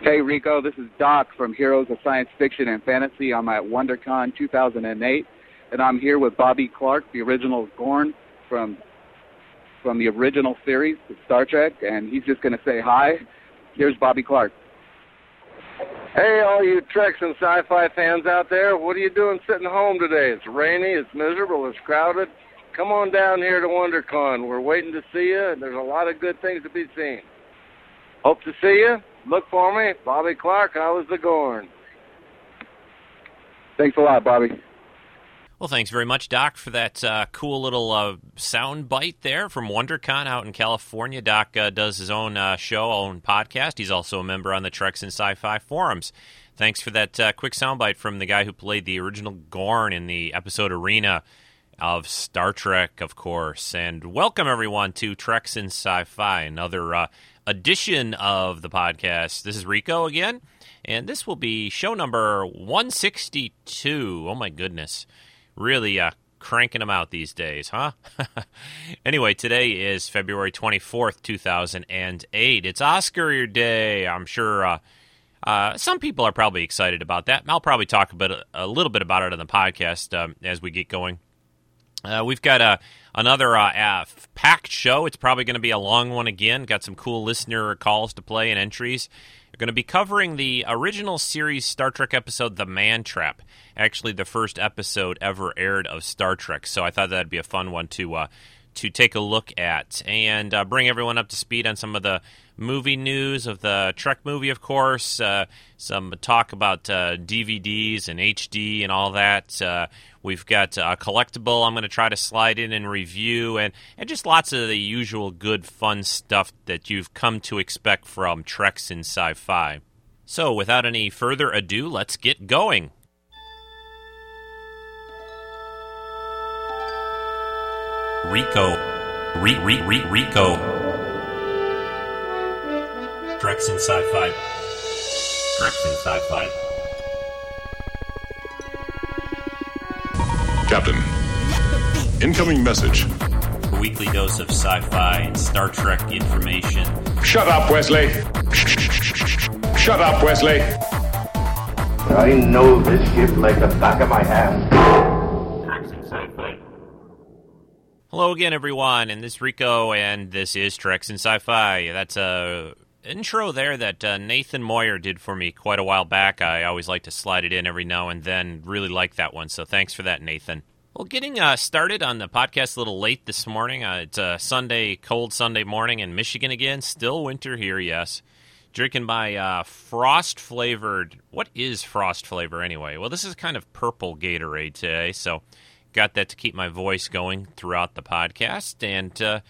Hey Rico, this is Doc from Heroes of Science Fiction and Fantasy. I'm at WonderCon 2008, and I'm here with Bobby Clark, the original Gorn from from the original series, Star Trek, and he's just going to say hi. Here's Bobby Clark. Hey, all you Treks and sci-fi fans out there, what are you doing sitting home today? It's rainy, it's miserable, it's crowded. Come on down here to WonderCon. We're waiting to see you, and there's a lot of good things to be seen. Hope to see you. Look for me, Bobby Clark. I was the Gorn. Thanks a lot, Bobby. Well, thanks very much, Doc, for that uh, cool little uh, sound bite there from WonderCon out in California. Doc uh, does his own uh, show, own podcast. He's also a member on the Treks and Sci-Fi forums. Thanks for that uh, quick soundbite from the guy who played the original Gorn in the episode Arena of Star Trek, of course. And welcome everyone to Treks and Sci-Fi, another uh, edition of the podcast. This is Rico again, and this will be show number 162. Oh my goodness really uh, cranking them out these days, huh? anyway, today is February 24th, 2008. It's Oscar your Day. I'm sure uh, uh, some people are probably excited about that. I'll probably talk a, bit, a little bit about it on the podcast um, as we get going. Uh, we've got uh, another uh, packed show. It's probably going to be a long one again. Got some cool listener calls to play and entries. We're going to be covering the original series Star Trek episode The Man Trap actually the first episode ever aired of Star Trek. So I thought that'd be a fun one to uh, to take a look at and uh, bring everyone up to speed on some of the movie news of the Trek movie, of course. Uh, some talk about uh, DVDs and HD and all that. Uh, we've got a collectible I'm going to try to slide in and review, and, and just lots of the usual good, fun stuff that you've come to expect from Treks in Sci Fi. So, without any further ado, let's get going. Rico. Re, re, re, Rico. Treks in Sci-Fi. Treks in Sci-Fi. Captain. Incoming message. A weekly dose of sci-fi and Star Trek information. Shut up, Wesley. Shut up, Wesley. I know this ship like the back of my hand. Treks in Sci-Fi. Hello again, everyone, and this is Rico, and this is Treks and Sci-Fi. That's a intro there that uh, Nathan Moyer did for me quite a while back. I always like to slide it in every now and then. Really like that one, so thanks for that, Nathan. Well, getting uh, started on the podcast a little late this morning. Uh, it's a Sunday, cold Sunday morning in Michigan again. Still winter here, yes. Drinking my uh, frost flavored. What is frost flavor anyway? Well, this is kind of purple Gatorade today, so got that to keep my voice going throughout the podcast and uh,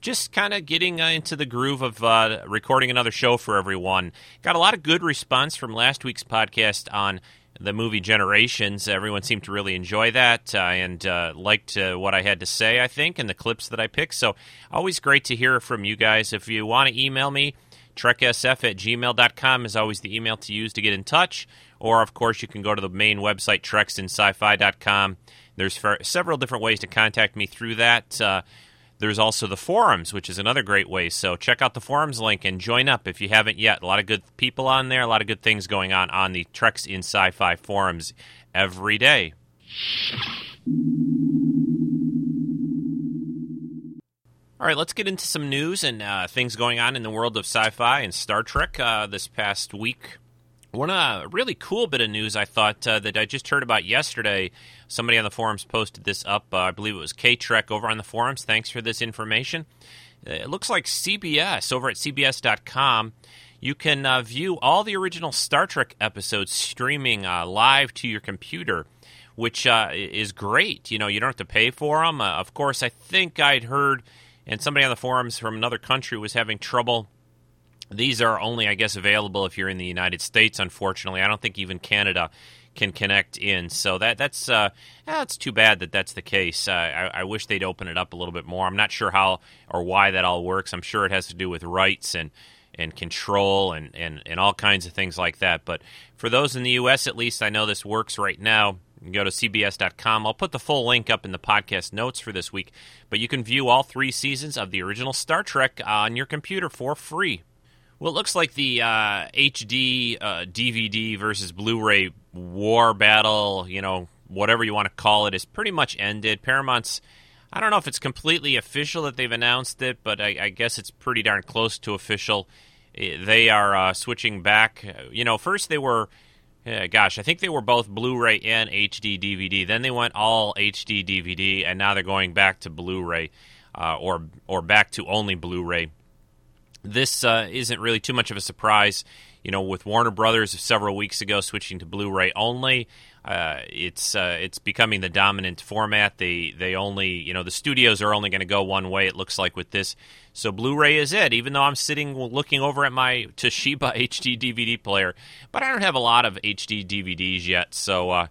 just kind of getting uh, into the groove of uh, recording another show for everyone. Got a lot of good response from last week's podcast on the movie Generations. Everyone seemed to really enjoy that uh, and uh, liked uh, what I had to say, I think, and the clips that I picked. So, always great to hear from you guys. If you want to email me, treksf at gmail.com is always the email to use to get in touch. Or, of course, you can go to the main website, treksinsci-fi.com there's several different ways to contact me through that. Uh, there's also the forums, which is another great way. So check out the forums link and join up if you haven't yet. A lot of good people on there, a lot of good things going on on the Treks in Sci Fi forums every day. All right, let's get into some news and uh, things going on in the world of sci fi and Star Trek uh, this past week. One uh, really cool bit of news I thought uh, that I just heard about yesterday. Somebody on the forums posted this up. Uh, I believe it was K Trek over on the forums. Thanks for this information. Uh, it looks like CBS over at CBS.com. You can uh, view all the original Star Trek episodes streaming uh, live to your computer, which is great. You know, you don't have to pay for them. of course, I think I'd heard, and somebody on the forums from another country was having trouble these are only, I guess, available if you're in the United States. Unfortunately, I don't think even Canada can connect in. So that that's uh, that's too bad that that's the case. Uh, I, I, wish they'd open it up a little bit more. I'm not sure how or why that all works. I'm sure it has to do with rights and and control and, and, and all kinds of things like that. But for those in the U.S., at least, I know this works right now. You go to CBS.com. I'll put the full link up in the podcast notes for this week. But you can view all three seasons of the original Star Trek on your computer for free Well, it looks like the uh, HD uh, DVD versus Blu-ray war battle, you know, whatever you want to call it, is pretty much ended. Paramount's, I don't know if it's completely official that they've announced it, but I, I guess it's pretty darn close to official. Eh, they are uh, switching back. You know, first they were, eh, gosh, I think they were both Blu-ray and HD DVD. Then they went all HD DVD, and now they're going back to Blu-ray, uh, or or back to only Blu-ray this uh, isn't really too much of a surprise. You know, with Warner Brothers several weeks ago switching to Blu-ray only, uh, it's uh, it's becoming the dominant format. They they only you know the studios are only going to go one way. It looks like with this, so Blu-ray is it. Even though I'm sitting looking over at my Toshiba HD DVD player, but I don't have a lot of HD DVDs yet, so. Uh,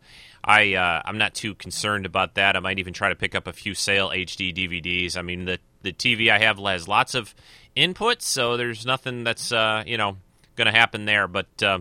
I uh, I'm not too concerned about that. I might even try to pick up a few sale HD DVDs. I mean the the TV I have has lots of input, so there's nothing that's uh, you know going to happen there. But uh,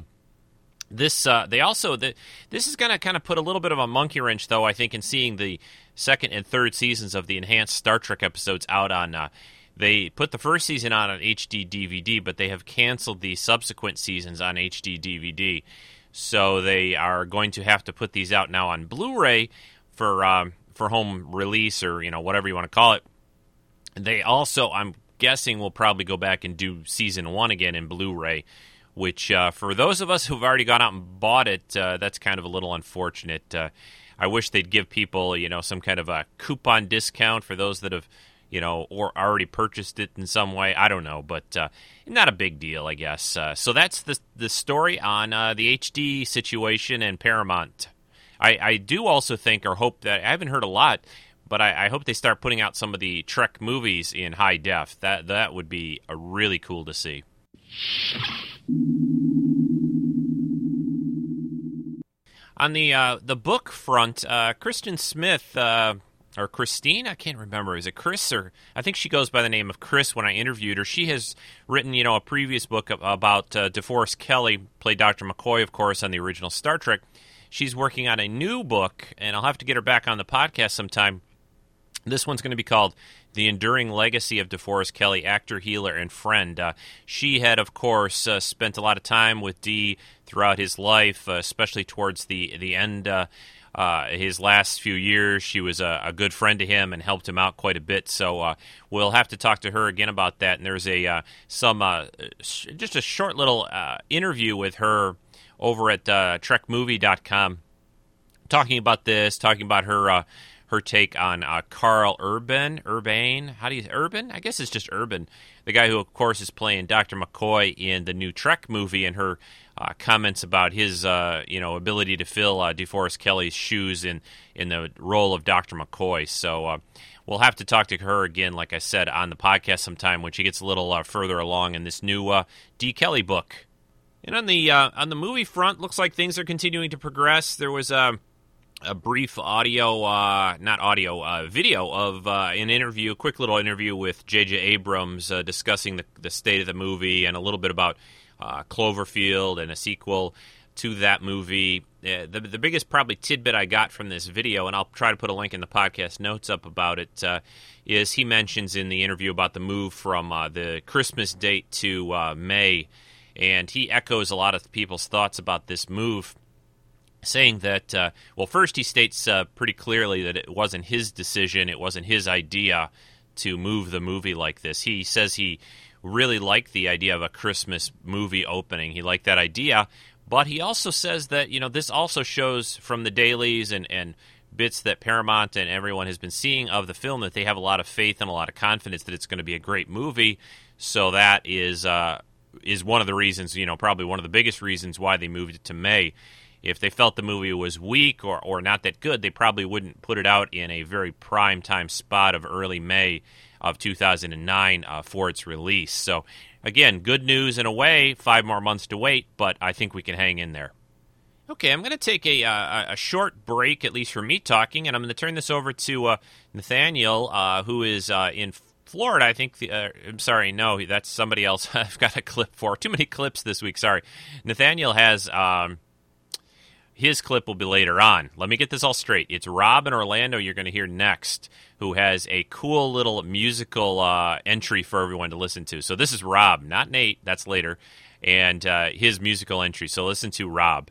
this uh, they also the, this is going to kind of put a little bit of a monkey wrench, though I think, in seeing the second and third seasons of the enhanced Star Trek episodes out on. Uh, they put the first season on an HD DVD, but they have canceled the subsequent seasons on HD DVD. So they are going to have to put these out now on Blu-ray for um, for home release or you know whatever you want to call it. They also, I'm guessing we'll probably go back and do season one again in Blu-ray. Which, uh, for those of us who've already gone out and bought it, uh, that's kind of a little unfortunate. Uh, I wish they'd give people, you know, some kind of a coupon discount for those that have, you know, or already purchased it in some way. I don't know, but uh, not a big deal, I guess. Uh, so that's the the story on the HD situation and Paramount. I, I do also think or hope that I haven't heard a lot but I, I, hope they start putting out some of the Trek movies in high def. That that would be really cool to see. On the uh, the book front, uh, Kristen Smith uh, or Christine, I can't remember. Is it Chris or I think she goes by the name of Chris when I interviewed her. She has written, you know, a previous book about uh, DeForest Kelley, played Dr. McCoy, of course, on the original Star Trek. She's working on a new book, and I'll have to get her back on the podcast sometime this one's going to be called The Enduring Legacy of DeForest Kelley, actor, healer, and friend. Uh, she had, of course, uh, spent a lot of time with Dee throughout his life, uh, especially towards the, the end. Uh, uh, his last few years, she was a, a, good friend to him and helped him out quite a bit. So uh, we'll have to talk to her again about that. And there's a some sh- just a short little interview with her over at TrekMovie.com, talking about this, talking about her her take on uh, Karl Urban. Urbane, how do you Urban? I guess it's just Urban, the guy who, of course, is playing Doctor McCoy in the new Trek movie, and her uh, comments about his, uh, you know, ability to fill uh, DeForest Kelley's shoes in in the role of Doctor McCoy. So. Uh, we'll have to talk to her again, like I said, on the podcast sometime when she gets a little uh, further along in this new uh, D. Kelley book. And on the on the movie front, looks like things are continuing to progress. There was a a brief audio, uh, not audio, uh, video of uh, an interview, a quick little interview with J.J. Abrams uh, discussing the, the, state of the movie and a little bit about uh, Cloverfield and a sequel to that movie. Uh, the, the biggest probably tidbit I got from this video, and I'll try to put a link in the podcast notes up about it, is he mentions in the interview about the move from the Christmas date to May, and he echoes a lot of people's thoughts about this move saying that, uh, well, first he states uh, pretty clearly that it wasn't his decision, it wasn't his idea to move the movie like this. He says he really liked the idea of a Christmas movie opening. He liked that idea, but he also says that, you know, this also shows from the dailies and, and bits that Paramount and everyone has been seeing of the film that they have a lot of faith and a lot of confidence that it's going to be a great movie. So that is uh, is one of the reasons, you know, probably one of the biggest reasons why they moved it to May if they felt the movie was weak or, or not that good, they probably wouldn't put it out in a very prime time spot of early May of 2009 uh, for its release. So, again, good news in a way. Five more months to wait, but I think we can hang in there. Okay, I'm going to take a, uh, a short break, at least for me talking, and I'm going to turn this over to uh, Nathaniel, uh, who is uh, in Florida. I think. The, uh, I'm sorry, no, that's somebody else. I've got a clip for too many clips this week. Sorry, Nathaniel has um, his clip will be later on. Let me get this all straight. It's Rob in Orlando you're going to hear next, who has a cool little musical uh, entry for everyone to listen to. So this is Rob, not Nate. That's later, and uh, his musical entry. So listen to Rob.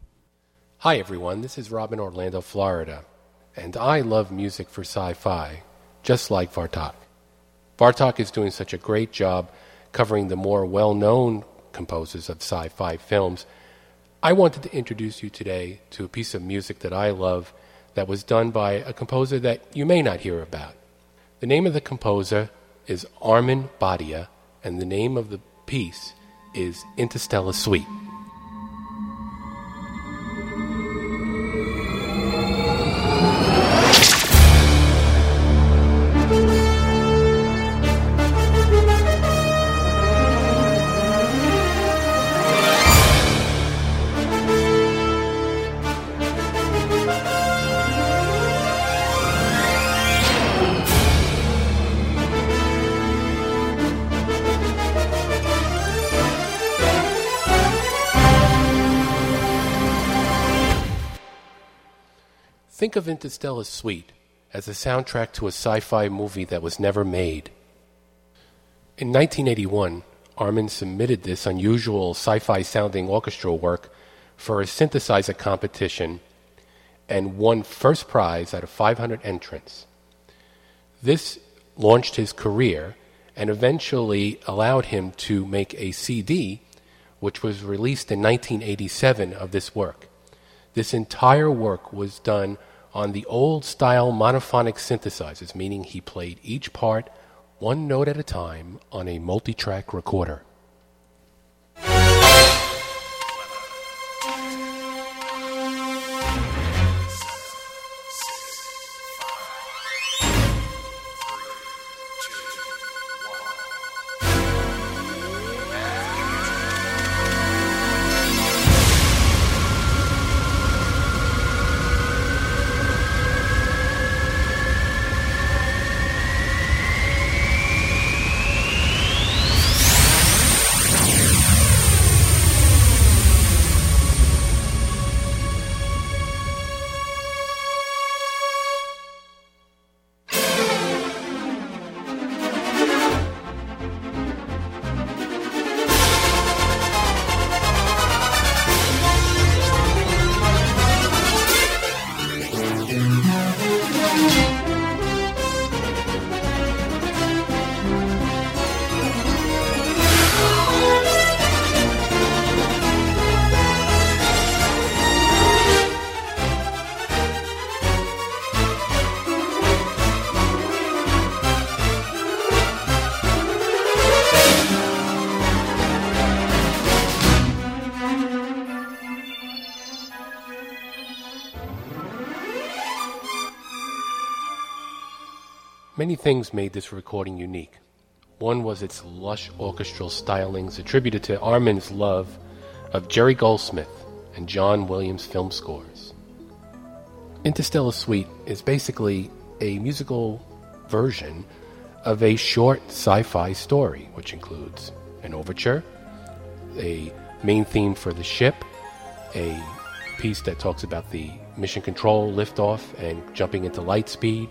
Hi everyone, this is Rob in Orlando, Florida, and I love music for sci-fi, just like Vartok. Vartok is doing such a great job covering the more well-known composers of sci-fi films I wanted to introduce you today to a piece of music that I love that was done by a composer that you may not hear about. The name of the composer is Amin Bhatia, and the name of the piece is Interstellar Suite. Think of Interstellar Suite as a soundtrack to a sci fi movie that was never made. In 1981, Amin submitted this unusual sci fi sounding orchestral work for a synthesizer competition and won first prize out of 500 entrants. This launched his career and eventually allowed him to make a CD, which was released in 1987 of this work. This entire work was done on the old style monophonic synthesizers, meaning he played each part one note at a time on a multi track recorder. Things made this recording unique. One was its lush orchestral stylings attributed to Amin's love of Jerry Goldsmith and John Williams film scores. Interstellar Suite is basically a musical version of a short sci fi story, which includes an overture, a main theme for the ship, a piece that talks about the mission control, liftoff, and jumping into light speed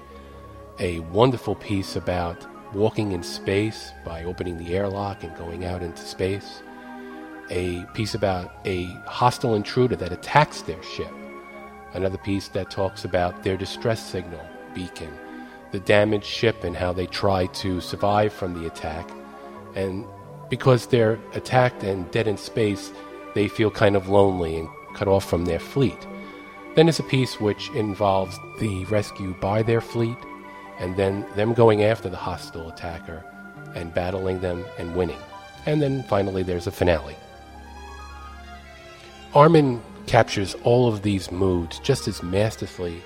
a wonderful piece about walking in space by opening the airlock and going out into space, a piece about a hostile intruder that attacks their ship, another piece that talks about their distress signal beacon, the damaged ship and how they try to survive from the attack, and because they're attacked and dead in space, they feel kind of lonely and cut off from their fleet. Then there's a piece which involves the rescue by their fleet and then them going after the hostile attacker and battling them and winning. And then finally, there's a finale. Amin captures all of these moods just as masterfully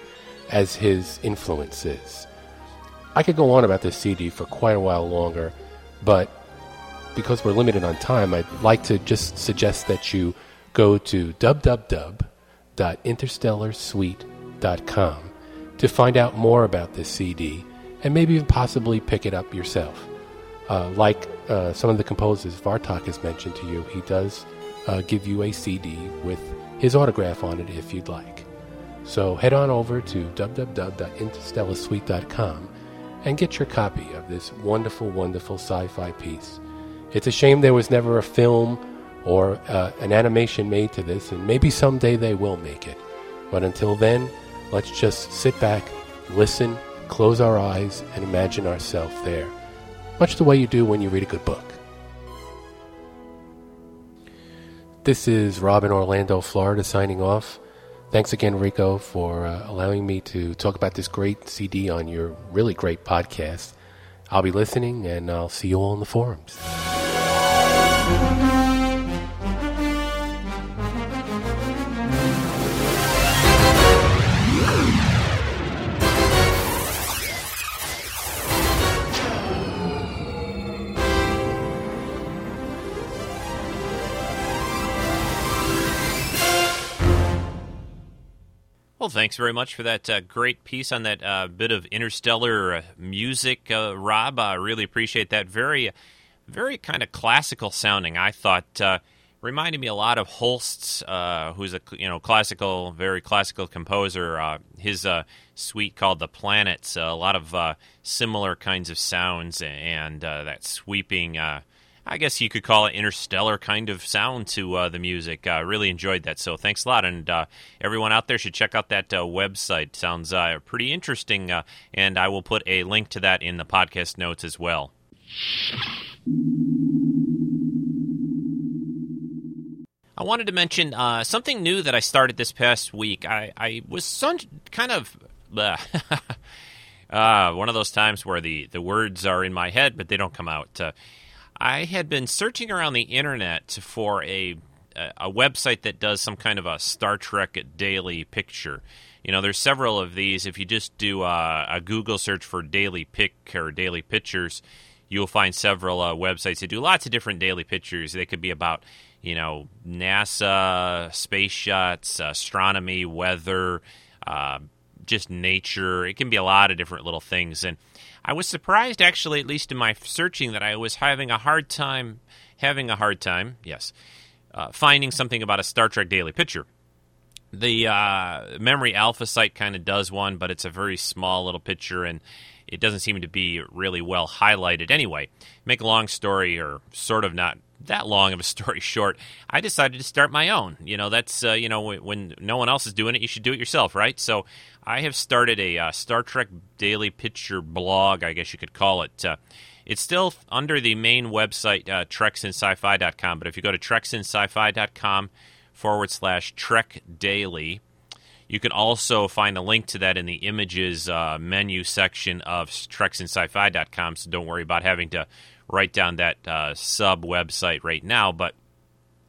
as his influences. I could go on about this CD for quite a while longer, but because we're limited on time, I'd like to just suggest that you go to www.interstellarsuite.com to find out more about this CD and maybe even possibly pick it up yourself. Uh, like uh, some of the composers Vartok has mentioned to you, he does uh, give you a CD with his autograph on it if you'd like. So head on over to www.interstellarsuite.com and get your copy of this wonderful, wonderful sci fi piece. It's a shame there was never a film or uh, an animation made to this, and maybe someday they will make it. But until then, let's just sit back, listen, close our eyes, and imagine ourselves there, much the way you do when you read a good book. This is Rob in Orlando, Florida, signing off. Thanks again, Rico, for uh, allowing me to talk about this great CD on your really great podcast. I'll be listening, and I'll see you all in the forums. Well, thanks very much for that uh, great piece on that uh, bit of interstellar uh, music, uh, Rob. I really appreciate that. Very, very kind of classical sounding. I thought uh, reminded me a lot of Holst's, uh, who's a you know classical, very classical composer. his suite called the Planets. a lot of similar kinds of sounds and that sweeping. I guess you could call it interstellar kind of sound to uh, the music. Uh, really enjoyed that. So thanks a lot. And uh, everyone out there should check out that uh, website. Sounds uh, pretty interesting. Uh, and I will put a link to that in the podcast notes as well. I wanted to mention something new that I started this past week. I, I was some, kind of. one of those times where the, the words are in my head, but they don't come out. I had been searching around the internet for a a website that does some kind of a Star Trek daily picture. You know, there's several of these. If you just do a, a Google search for daily pick or daily pictures, you'll find several uh, websites that do lots of different daily pictures. They could be about, you know, NASA, space shots, astronomy, weather, uh, just nature. It can be a lot of different little things. And I was surprised, actually, at least in my searching, that I was having a hard time, having a hard time, yes, uh, finding something about a Star Trek Daily Picture. The uh, Memory Alpha site kind of does one, but it's a very small little picture, and it doesn't seem to be really well highlighted. Anyway, make a long story, or sort of not that long of a story short, I decided to start my own. You know, that's uh, you know when, no one else is doing it, you should do it yourself, right? So I have started a uh, Star Trek daily picture blog, I guess you could call it. Uh, it's still under the main website, uh, treksinsci-fi.com, but if you go to treksinsci-fi.com forward slash trek daily, you can also find a link to that in the images uh, menu section of treksinsci-fi.com, so don't worry about having to write down that uh, sub website right now, but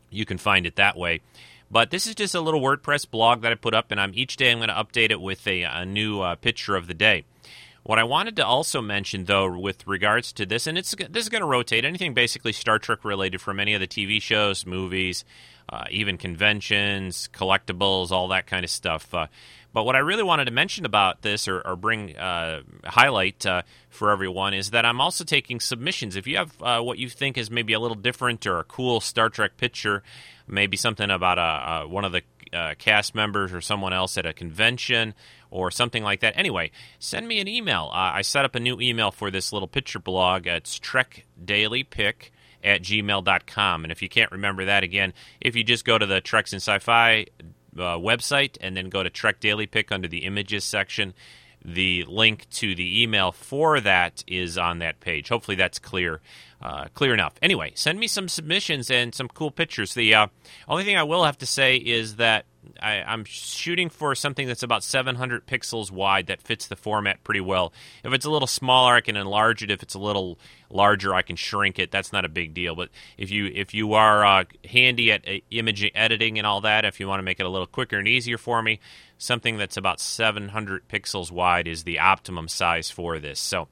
you can find it that way. But this is just a little WordPress blog that I put up, and I'm each day I'm going to update it with a, a new uh, picture of the day. What I wanted to also mention, though, with regards to this, and it's this is going to rotate anything basically Star Trek related from any of the TV shows, movies, uh, even conventions, collectibles, all that kind of stuff. Uh, but what I really wanted to mention about this or, or bring uh, highlight uh, for everyone is that I'm also taking submissions. If you have uh, what you think is maybe a little different or a cool Star Trek picture, maybe something about a, a one of the uh, cast members or someone else at a convention or something like that. Anyway, send me an email. Uh, I set up a new email for this little picture blog. It's trekdailypick at gmail.com. And if you can't remember that again, if you just go to the Treks and Sci-Fi uh, website and then go to Trek Daily Pick under the images section, the link to the email for that is on that page. Hopefully that's clear uh, clear enough. Anyway, send me some submissions and some cool pictures. The uh, only thing I will have to say is that I, am shooting for something that's about 700 pixels wide that fits the format pretty well. If it's a little smaller, I can enlarge it. If it's a little larger, I can shrink it. That's not a big deal. But if you if you are uh, handy at uh, image editing and all that, if you want to make it a little quicker and easier for me, something that's about 700 pixels wide is the optimum size for this. So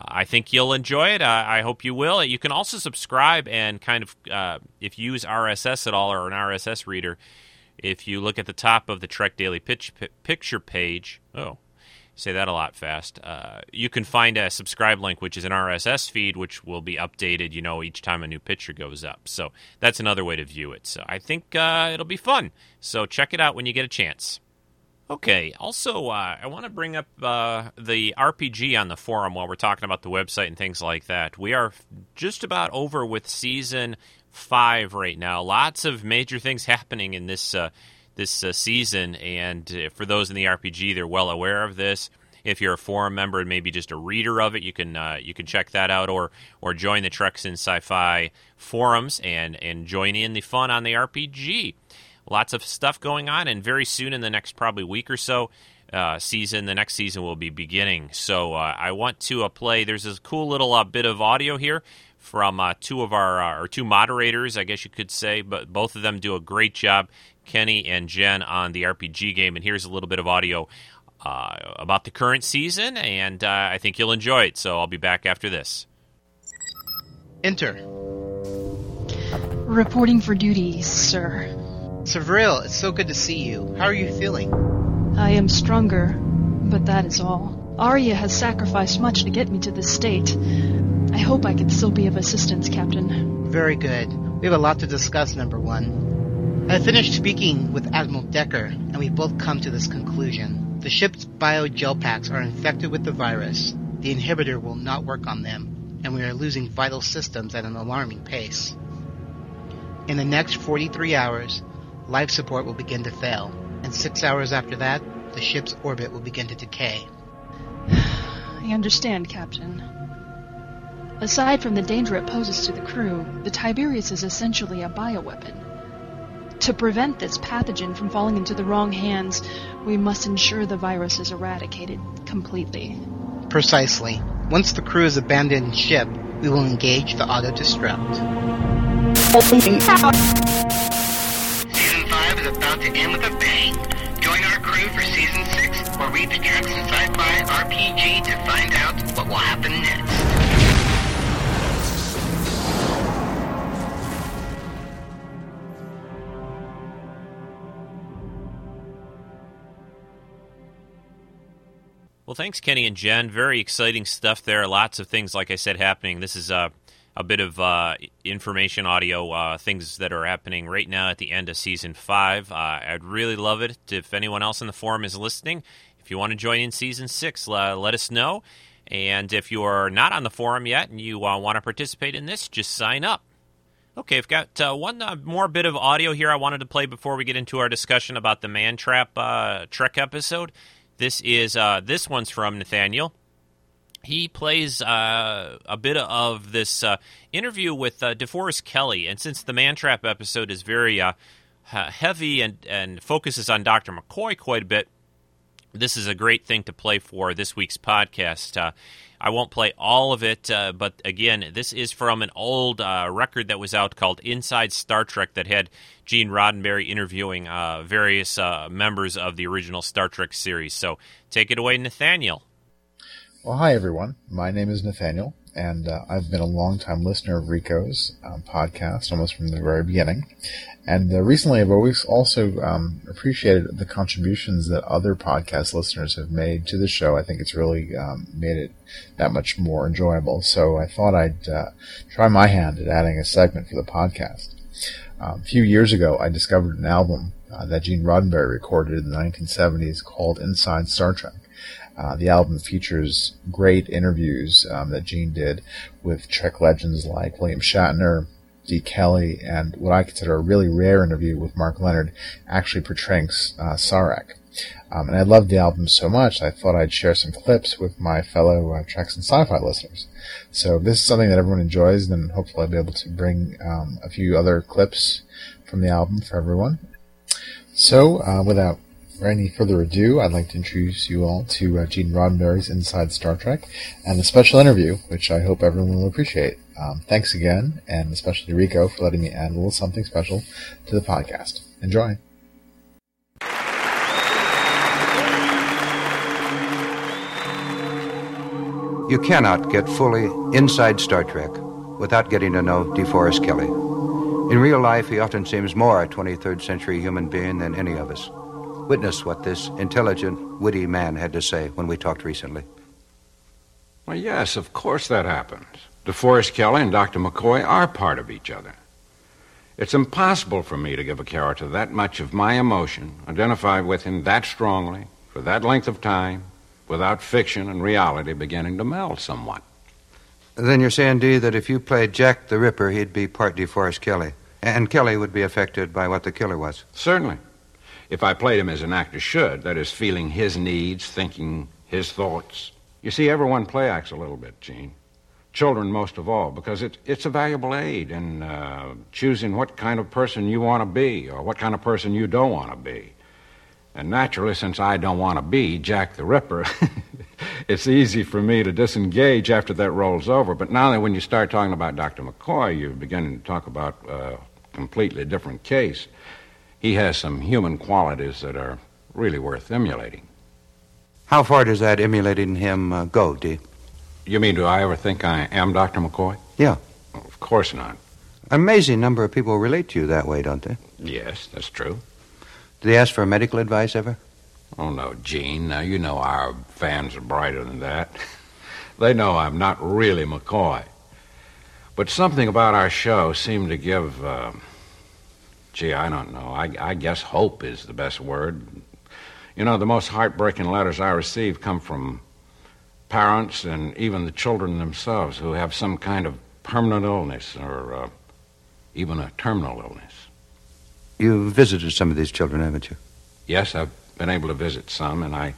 I think you'll enjoy it. Uh, I hope you will. You can also subscribe and kind of, uh, if you use RSS at all or an RSS reader, if you look at the top of the Trek Daily Pitch, P- Picture page, oh, Say that a lot fast. Uh, you can find a subscribe link, which is an RSS feed, which will be updated, you know, each time a new picture goes up. So that's another way to view it. So I think uh, it'll be fun. So check it out when you get a chance. Okay. Also, uh, I want to bring up uh, the RPG on the forum while we're talking about the website and things like that. We are just about over with season five right now. Lots of major things happening in this uh, this uh, season, and uh, for those in the RPG, they're well aware of this. If you're a forum member and maybe just a reader of it, you can uh, you can check that out, or or join the Treks in Sci-Fi forums and and join in the fun on the RPG. Lots of stuff going on, and very soon in the next probably week or so, uh, season. The next season will be beginning. So uh, I want to uh, play. There's this cool little uh, bit of audio here from uh, two of our uh, or two moderators, I guess you could say, but both of them do a great job. Kenny and Jen on the RPG game, and here's a little bit of audio about the current season, and I think you'll enjoy it. So I'll be back after this. Enter. Reporting for duty, sir. Savril, it's so good to see you. How are you feeling? I am stronger, but that is all. Arya has sacrificed much to get me to this state. I hope I can still be of assistance, Captain. Very good. We have a lot to discuss, number one. I finished speaking with Admiral Decker, and we both come to this conclusion. The ship's biogel packs are infected with the virus. The inhibitor will not work on them, and we are losing vital systems at an alarming pace. In the next 43 hours, life support will begin to fail, and six hours after that, the ship's orbit will begin to decay. I understand, Captain. Aside from the danger it poses to the crew, the Tiberius is essentially a bioweapon. To prevent this pathogen from falling into the wrong hands, we must ensure the virus is eradicated completely. Precisely. Once the crew has abandoned ship, we will engage the auto-destruct. Season 5 is about to end with a bang. Join our crew for Season 6 or read the Treks and Sci-Fi RPG to find out what will happen next. Well, thanks, Kenny and Jen. Very exciting stuff there. Lots of things, like I said, happening. This is uh, a bit of uh, information audio, uh, things that are happening right now at the end of season five. Uh, I'd really love it if anyone else in the forum is listening. If you want to join in season six, uh, let us know. And if you are not on the forum yet and you uh, want to participate in this, just sign up. Okay, I've got uh, one more bit of audio here I wanted to play before we get into our discussion about the Man Trap Trek episode. This is uh, this one's from Nathaniel. He plays uh, a bit of this uh, interview with uh, DeForest Kelley, and since the Mantrap episode is very uh, heavy and and focuses on Doctor McCoy quite a bit, this is a great thing to play for this week's podcast. Uh, I won't play all of it, uh, but again, this is from an old uh, record that was out called Inside Star Trek that had Gene Roddenberry interviewing uh, various uh, members of the original Star Trek series. So take it away, Nathaniel. Well, hi, everyone. My name is Nathaniel, and uh, I've been a long-time listener of Rico's um, podcast almost from the very beginning. And uh, recently, I've always also um, appreciated the contributions that other podcast listeners have made to the show. I think it's really um, made it that much more enjoyable. So I thought I'd uh, try my hand at adding a segment for the podcast. Um, a few years ago, I discovered an album uh, that Gene Roddenberry recorded in the 1970s called Inside Star Trek. Uh, the album features great interviews um, that Gene did with Trek legends like William Shatner, Dee Kelley, and what I consider a really rare interview with Mark Lenard, actually portraying uh, Sarek. Um, and I loved the album so much, I thought I'd share some clips with my fellow uh, Treks and Sci-Fi listeners. So this is something that everyone enjoys, and hopefully I'll be able to bring um, a few other clips from the album for everyone. So, uh, without any further ado, I'd like to introduce you all to uh, Gene Roddenberry's Inside Star Trek and the special interview, which I hope everyone will appreciate. Um, thanks again, and especially to Rico for letting me add a little something special to the podcast. Enjoy. You cannot get fully inside Star Trek without getting to know DeForest Kelley. In real life, he often seems more a 23rd century human being than any of us. Witnessed what this intelligent, witty man had to say when we talked recently? Well, yes, of course that happens. DeForest Kelley and Dr. McCoy are part of each other. It's impossible for me to give a character that much of my emotion, identify with him that strongly, for that length of time, without fiction and reality beginning to meld somewhat. Then you're saying, Dee, that if you played Jack the Ripper, he'd be part DeForest Kelley, and Kelley would be affected by what the killer was? Certainly. If I played him as an actor should, that is, feeling his needs, thinking his thoughts. You see, everyone play acts a little bit, Gene. Children most of all, because it, it's a valuable aid in uh, choosing what kind of person you want to be or what kind of person you don't want to be. And naturally, since I don't want to be Jack the Ripper, it's easy for me to disengage after that rolls over. But now that when you start talking about Dr. McCoy, you're beginning to talk about a completely different case. He has some human qualities that are really worth emulating. How far does that emulating him uh, go, Dee? You mean, do I ever think I am Dr. McCoy? Yeah. Of course not. An amazing number of people relate to you that way, don't they? Yes, that's true. Do they ask for medical advice ever? Oh, no, Gene. Now, you know our fans are brighter than that. they know I'm not really McCoy. But something about our show seemed to give, uh, gee, I don't know. I, I guess hope is the best word. You know, the most heartbreaking letters I receive come from parents and even the children themselves who have some kind of permanent illness or uh, even a terminal illness. You've visited some of these children, haven't you? Yes, I've been able to visit some, and I,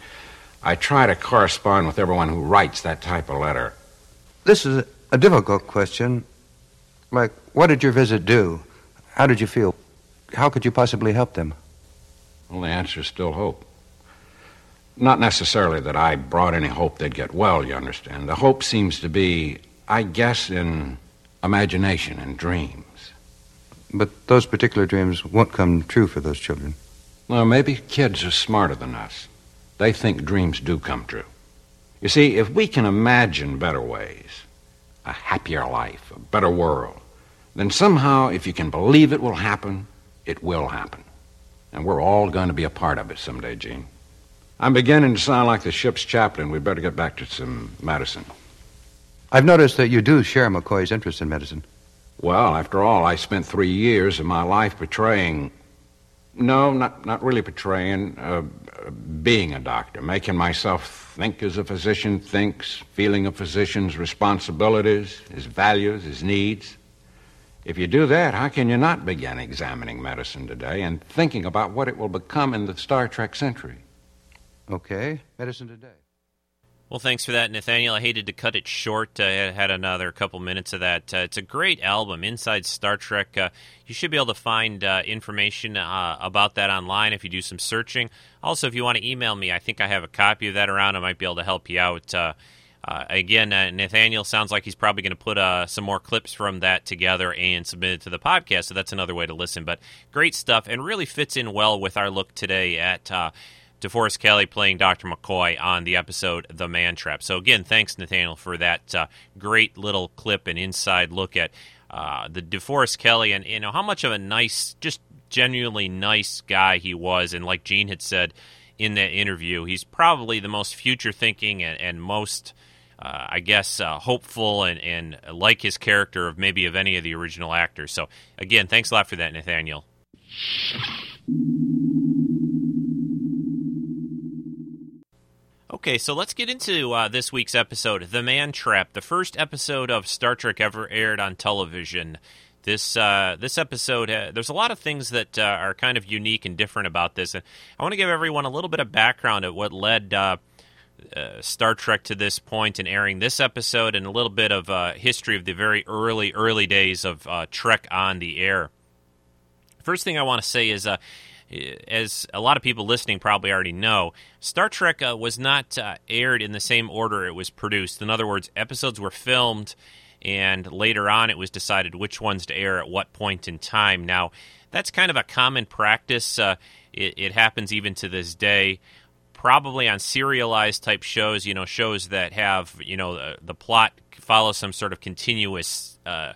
I try to correspond with everyone who writes that type of letter. This is a difficult question. Like, what did your visit do? How did you feel? How could you possibly help them? Well, the answer is still hope. Not necessarily that I brought any hope they'd get well, you understand. The hope seems to be, I guess, in imagination and dreams. But those particular dreams won't come true for those children. Well, maybe kids are smarter than us. They think dreams do come true. You see, if we can imagine better ways, a happier life, a better world, then somehow, if you can believe it will happen, it will happen. And we're all going to be a part of it someday, Gene. I'm beginning to sound like the ship's chaplain. We'd better get back to some medicine. I've noticed that you do share McCoy's interest in medicine. Well, after all, I spent three years of my life portraying. No, not, not really portraying, uh, being a doctor, making myself think as a physician thinks, feeling a physician's responsibilities, his values, his needs. If you do that, how can you not begin examining medicine today and thinking about what it will become in the Star Trek century? Okay, medicine today. Well, thanks for that, Nathaniel. I hated to cut it short. Uh, I had another couple minutes of that. Uh, it's a great album, Inside Star Trek. Uh, you should be able to find uh, information uh, about that online if you do some searching. Also, if you want to email me, I think I have a copy of that around. I might be able to help you out. Uh, again, Nathaniel sounds like he's probably going to put some more clips from that together and submit it to the podcast, so that's another way to listen. But great stuff and really fits in well with our look today at DeForest Kelley playing Dr. McCoy on the episode The Man Trap. So, again, thanks, Nathaniel, for that uh, great little clip and inside look at uh, the DeForest Kelley and, you know, how much of a nice, just genuinely nice guy he was. And like Gene had said in that interview, he's probably the most future thinking and, and most. Uh, I guess uh, hopeful and, and like his character of maybe of any of the original actors. So again, thanks a lot for that, Nathaniel. Okay, so let's get into uh, this week's episode, The Man Trap, the first episode of Star Trek ever aired on television. This uh, this episode, uh, there's a lot of things that uh, are kind of unique and different about this, and I want to give everyone a little bit of background at what led uh, uh, Star Trek to this and airing this episode, and a little bit of history of the very early early days of Trek on the air. First thing I want to say is as a lot of people listening probably already know, Star Trek uh, was not uh, aired in the same order it was produced. In other words, episodes were filmed, and later on it was decided which ones to air at what point in time. Now, that's kind of a common practice. Uh, it, it, happens even to this day. Probably on serialized type shows, you know, shows that have, you know, the, the plot follows some sort of continuous uh,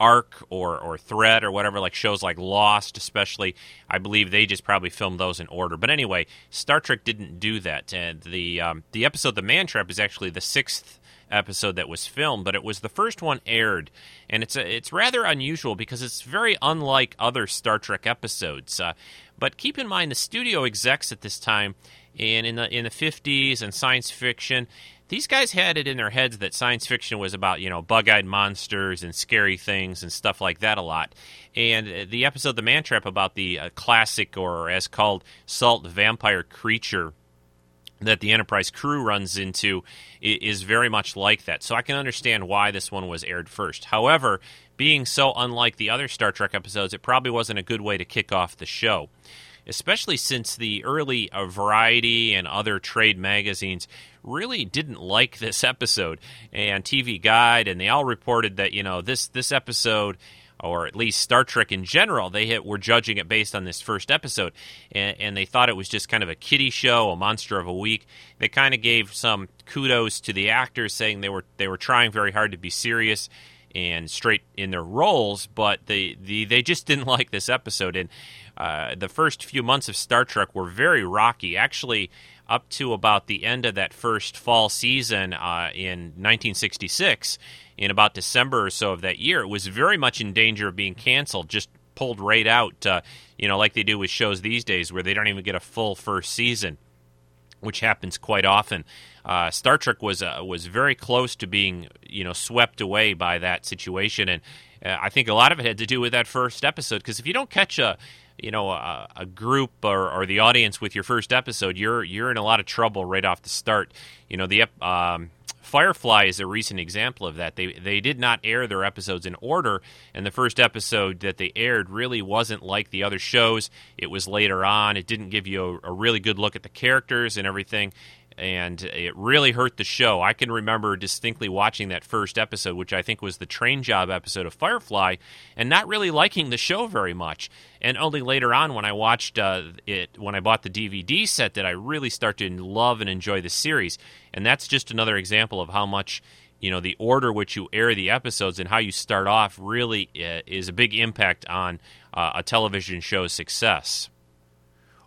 arc or or thread or whatever, like shows like Lost, especially. I believe they just probably filmed those in order. But anyway, Star Trek didn't do that. And the um, the episode The Man Trap is actually the sixth episode that was filmed, but it was the first one aired, and it's a, it's rather unusual because it's very unlike other Star Trek episodes. Uh, but keep in mind the studio execs at this time, and in the in the fifties and science fiction, these guys had it in their heads that science fiction was about you know bug-eyed monsters and scary things and stuff like that a lot. And uh, the episode The Man Trap about the uh, classic or as called salt vampire creature that the Enterprise crew runs into is very much like that. So I can understand why this one was aired first. However, being so unlike the other Star Trek episodes, it probably wasn't a good way to kick off the show. Especially since the early uh, Variety and other trade magazines really didn't like this episode, and TV Guide, and they all reported that you know this this episode or at least Star Trek in general, they hit, were judging it based on this first episode, and, and, they thought it was just kind of a kiddie show, a monster of a week. They kind of gave some kudos to the actors, saying they were they were trying very hard to be serious and straight in their roles, but they the, they just didn't like this episode. And uh, the first few months of Star Trek were very rocky. Actually, up to about the end of that first fall season uh, in 1966 in about December or so of that year, it was very much in danger of being canceled, just pulled right out, uh, you know, like they do with shows these days where they don't even get a full first season, which happens quite often. Uh, Star Trek was uh, was very close to being, you know, swept away by that situation, and uh, I think a lot of it had to do with that first episode. Because if you don't catch a you know a, a group or, or, the audience with your first episode, you're you're in a lot of trouble right off the start. You know the um, Firefly is a recent example of that. They they did not air their episodes in order, and the first episode that they aired really wasn't like the other shows. It was later on. It didn't give you a, a really good look at the characters and everything and it really hurt the show. I can remember distinctly watching that first episode, which I think was the train job episode of Firefly, and not really liking the show very much. And only later on, when I watched uh, it, when I bought the DVD set, did I really start to love and enjoy the series. And that's just another example of how much you know the order which you air the episodes and how you start off really uh, is a big impact on uh, a television show's success.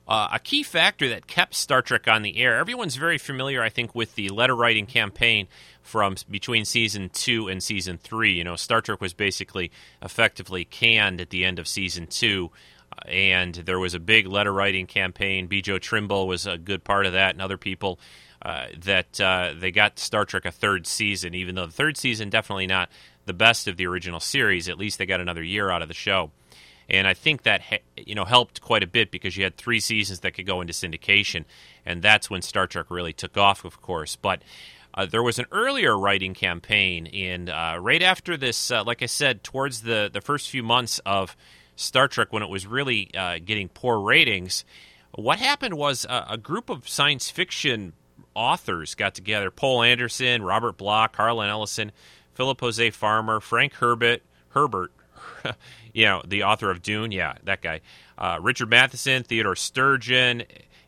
Uh, a key factor that kept Star Trek on the air. Everyone's very familiar, I think, with the letter writing campaign from between season two and season three. You know, Star Trek was basically effectively canned at the end of season two, uh, and there was a big letter writing campaign. Bjo Trimble was a good part of that, and other people. Uh, that uh, they got Star Trek a third season, even though the third season definitely not the best of the original series. At least they got another year out of the show and I think that you know helped quite a bit because you had three seasons that could go into syndication, and that's when Star Trek really took off, of course. But uh, there was an earlier writing campaign, and uh, right after this, uh, like I said, towards the the first few months of Star Trek, when it was really uh, getting poor ratings, what happened was a group of science fiction authors got together: Poul Anderson, Robert Bloch, Harlan Ellison, Philip Jose Farmer, Frank Herbert, Herbert. you know, the author of Dune, yeah, that guy. Uh, Richard Matheson, Theodore Sturgeon,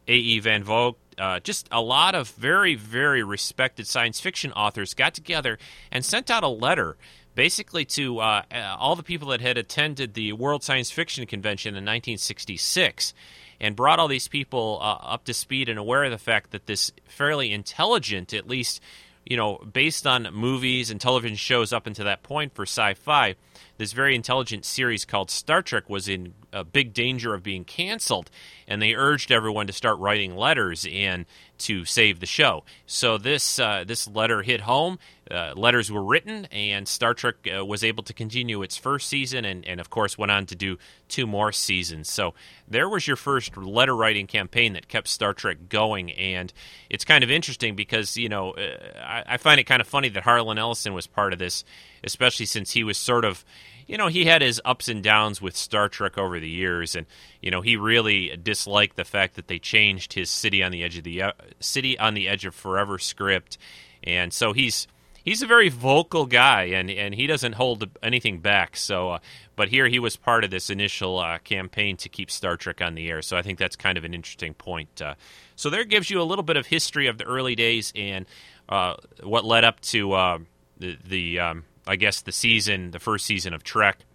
A.E. Van Vogt, uh, just a lot of very, very respected science fiction authors got together and sent out a letter basically to uh, all the people that had attended the World Science Fiction Convention in 1966 and brought all these people uh, up to speed and aware of the fact that this fairly intelligent, at least, you know, based on movies and television shows up until that point for sci fi, this very intelligent series called Star Trek was in a big danger of being canceled, and they urged everyone to start writing letters. And to save the show. So this uh, this letter hit home. Uh, letters were written, and Star Trek uh, was able to continue its first season, and, and of course went on to do two more seasons. So there was your first letter writing campaign that kept Star Trek going, and it's kind of interesting because you know uh, I, I find it kind of funny that Harlan Ellison was part of this, especially since he was sort of you know, he had his ups and downs with Star Trek over the years, and you know, he really disliked the fact that they changed his "City on the Edge of the uh, City on the Edge of Forever" script, and so he's he's a very vocal guy, and and he doesn't hold anything back. So, uh, but here he was part of this initial uh, campaign to keep Star Trek on the air. So I think that's kind of an interesting point. Uh, so there gives you a little bit of history of the early days and uh, what led up to uh, the the um, I guess, the season, the first season of Trek,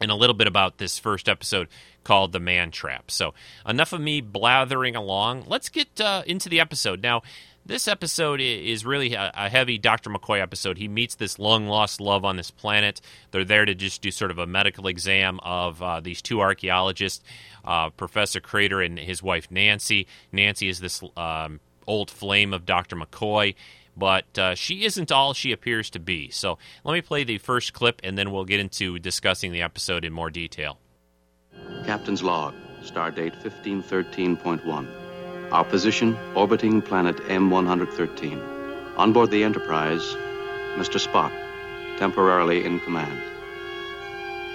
and a little bit about this first episode called The Man Trap. So, enough of me blathering along. Let's get uh, into the episode. Now, this episode is really a, heavy Dr. McCoy episode. He meets this long lost love on this planet. They're there to just do sort of a medical exam of uh, these two archaeologists, uh, Professor Crater and his wife Nancy. Nancy is this um, old flame of Dr. McCoy, but uh, she isn't all she appears to be. So let me play the first clip and then we'll get into discussing the episode in more detail. Captain's log, stardate 1513.1. Our position, orbiting planet M113. On board the Enterprise, Mr. Spock, temporarily in command.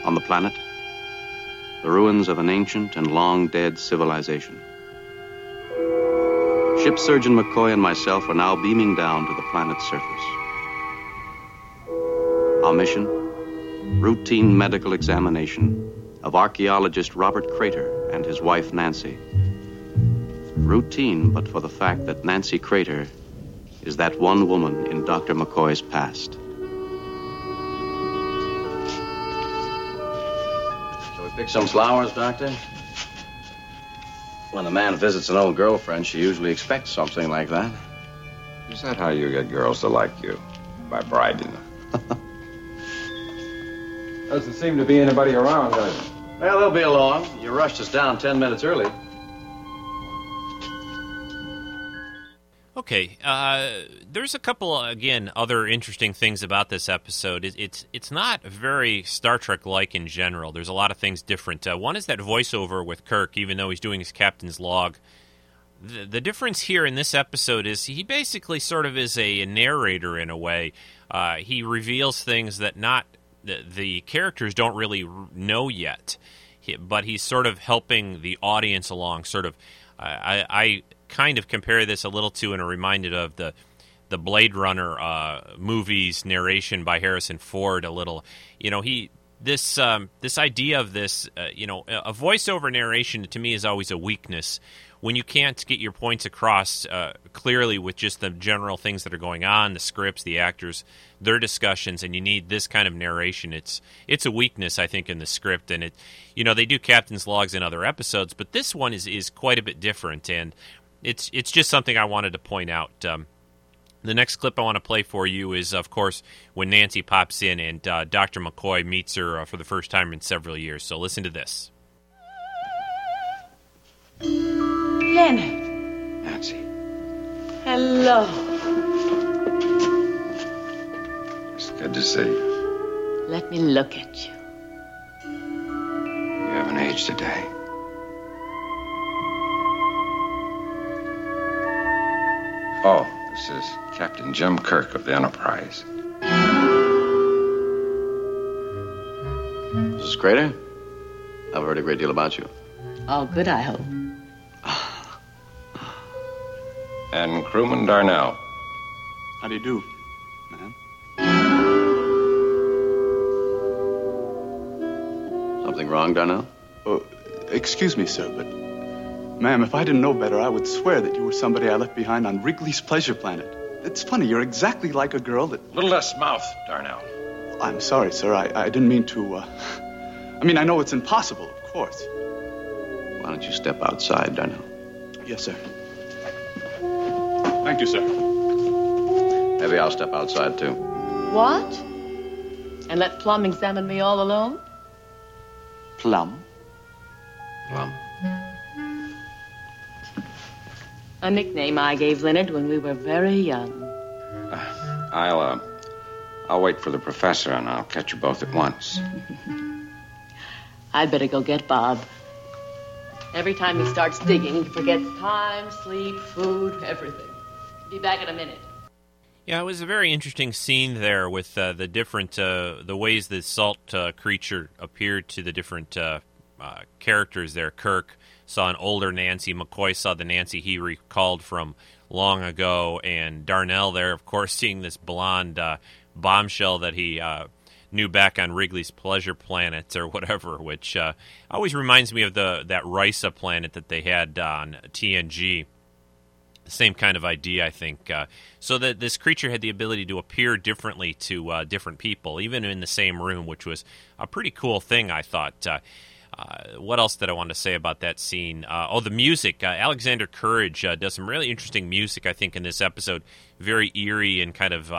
On the planet, the ruins of an ancient and long dead civilization. Ship Surgeon McCoy and myself are now beaming down to the planet's surface. Our mission, routine medical examination of archaeologist Robert Crater and his wife Nancy. Routine, but for the fact that Nancy Crater is that one woman in Dr. McCoy's past. Shall we pick some flowers, Doctor? When a man visits an old girlfriend, she usually expects something like that. Is that how you get girls to like you? By bribing them? Doesn't seem to be anybody around, does it? Well, they'll be along. You rushed us down ten minutes early. Okay, uh, there's a couple again other interesting things about this episode. It, it's it's not very Star Trek like in general. There's a lot of things different. Uh, one is that voiceover with Kirk, even though he's doing his captain's log. The, the difference here in this episode is he basically sort of is a, narrator in a way. Uh, he reveals things that not the, the characters don't really know yet, he, but he's sort of helping the audience along. Sort of, I, I kind of compare this a little to and are reminded of the the Blade Runner uh, movies narration by Harrison Ford a little. You know, he this um, this idea of this, uh, you know, a voiceover narration to me is always a weakness when you can't get your points across uh, clearly with just the general things that are going on, the scripts, the actors, their discussions, and you need this kind of narration. It's it's a weakness, I think, in the script, and it, you know, they do captain's logs in other episodes, but this one is is quite a bit different, and it's it's just something I wanted to point out. Um, the next clip I want to play for you is, of course, when Nancy pops in and uh, Dr. McCoy meets her uh, for the first time in several years. So listen to this. Leonard. Nancy. Hello. It's good to see you. Let me look at you. You haven't aged a day. Oh, this is Captain Jim Kirk of the Enterprise. Mrs. Crater, I've heard a great deal about you. All good, I hope. And crewman Darnell. How do you do, ma'am? Something wrong, Darnell? Oh, excuse me, sir, but Ma'am, if I didn't know better, I would swear that you were somebody I left behind on Wrigley's Pleasure Planet. It's funny, you're exactly like a girl that. A little less mouth, Darnell. I'm sorry, sir. I, I didn't mean to. Uh... I mean, I know it's impossible, of course. Why don't you step outside, Darnell? Yes, sir. Thank you, sir. Maybe I'll step outside, too. What? And let Plum examine me all alone? Plum? Plum. A nickname I gave Leonard when we were very young. Uh, I'll, uh, I'll wait for the professor and I'll catch you both at once. I'd better go get Bob. Every time he starts digging, he forgets time, sleep, food, everything. Be back in a minute. Yeah, it was a very interesting scene there with uh, the different uh, the ways the salt uh, creature appeared to the different uh, uh, characters there. Kirk, saw an older Nancy. McCoy saw the Nancy he recalled from long ago, and Darnell there, of course, seeing this blonde uh, bombshell that he uh, knew back on Wrigley's Pleasure Planet or whatever, which uh, always reminds me of the that Risa planet that they had on TNG. same kind of idea, I think. Uh, so that this creature had the ability to appear differently to uh, different people, even in the same room, which was a pretty cool thing, I thought. Uh, uh what else did I want to say about that scene? Uh, oh, the music. Uh, Alexander Courage does some really interesting music, I think, in this episode. Very eerie and kind of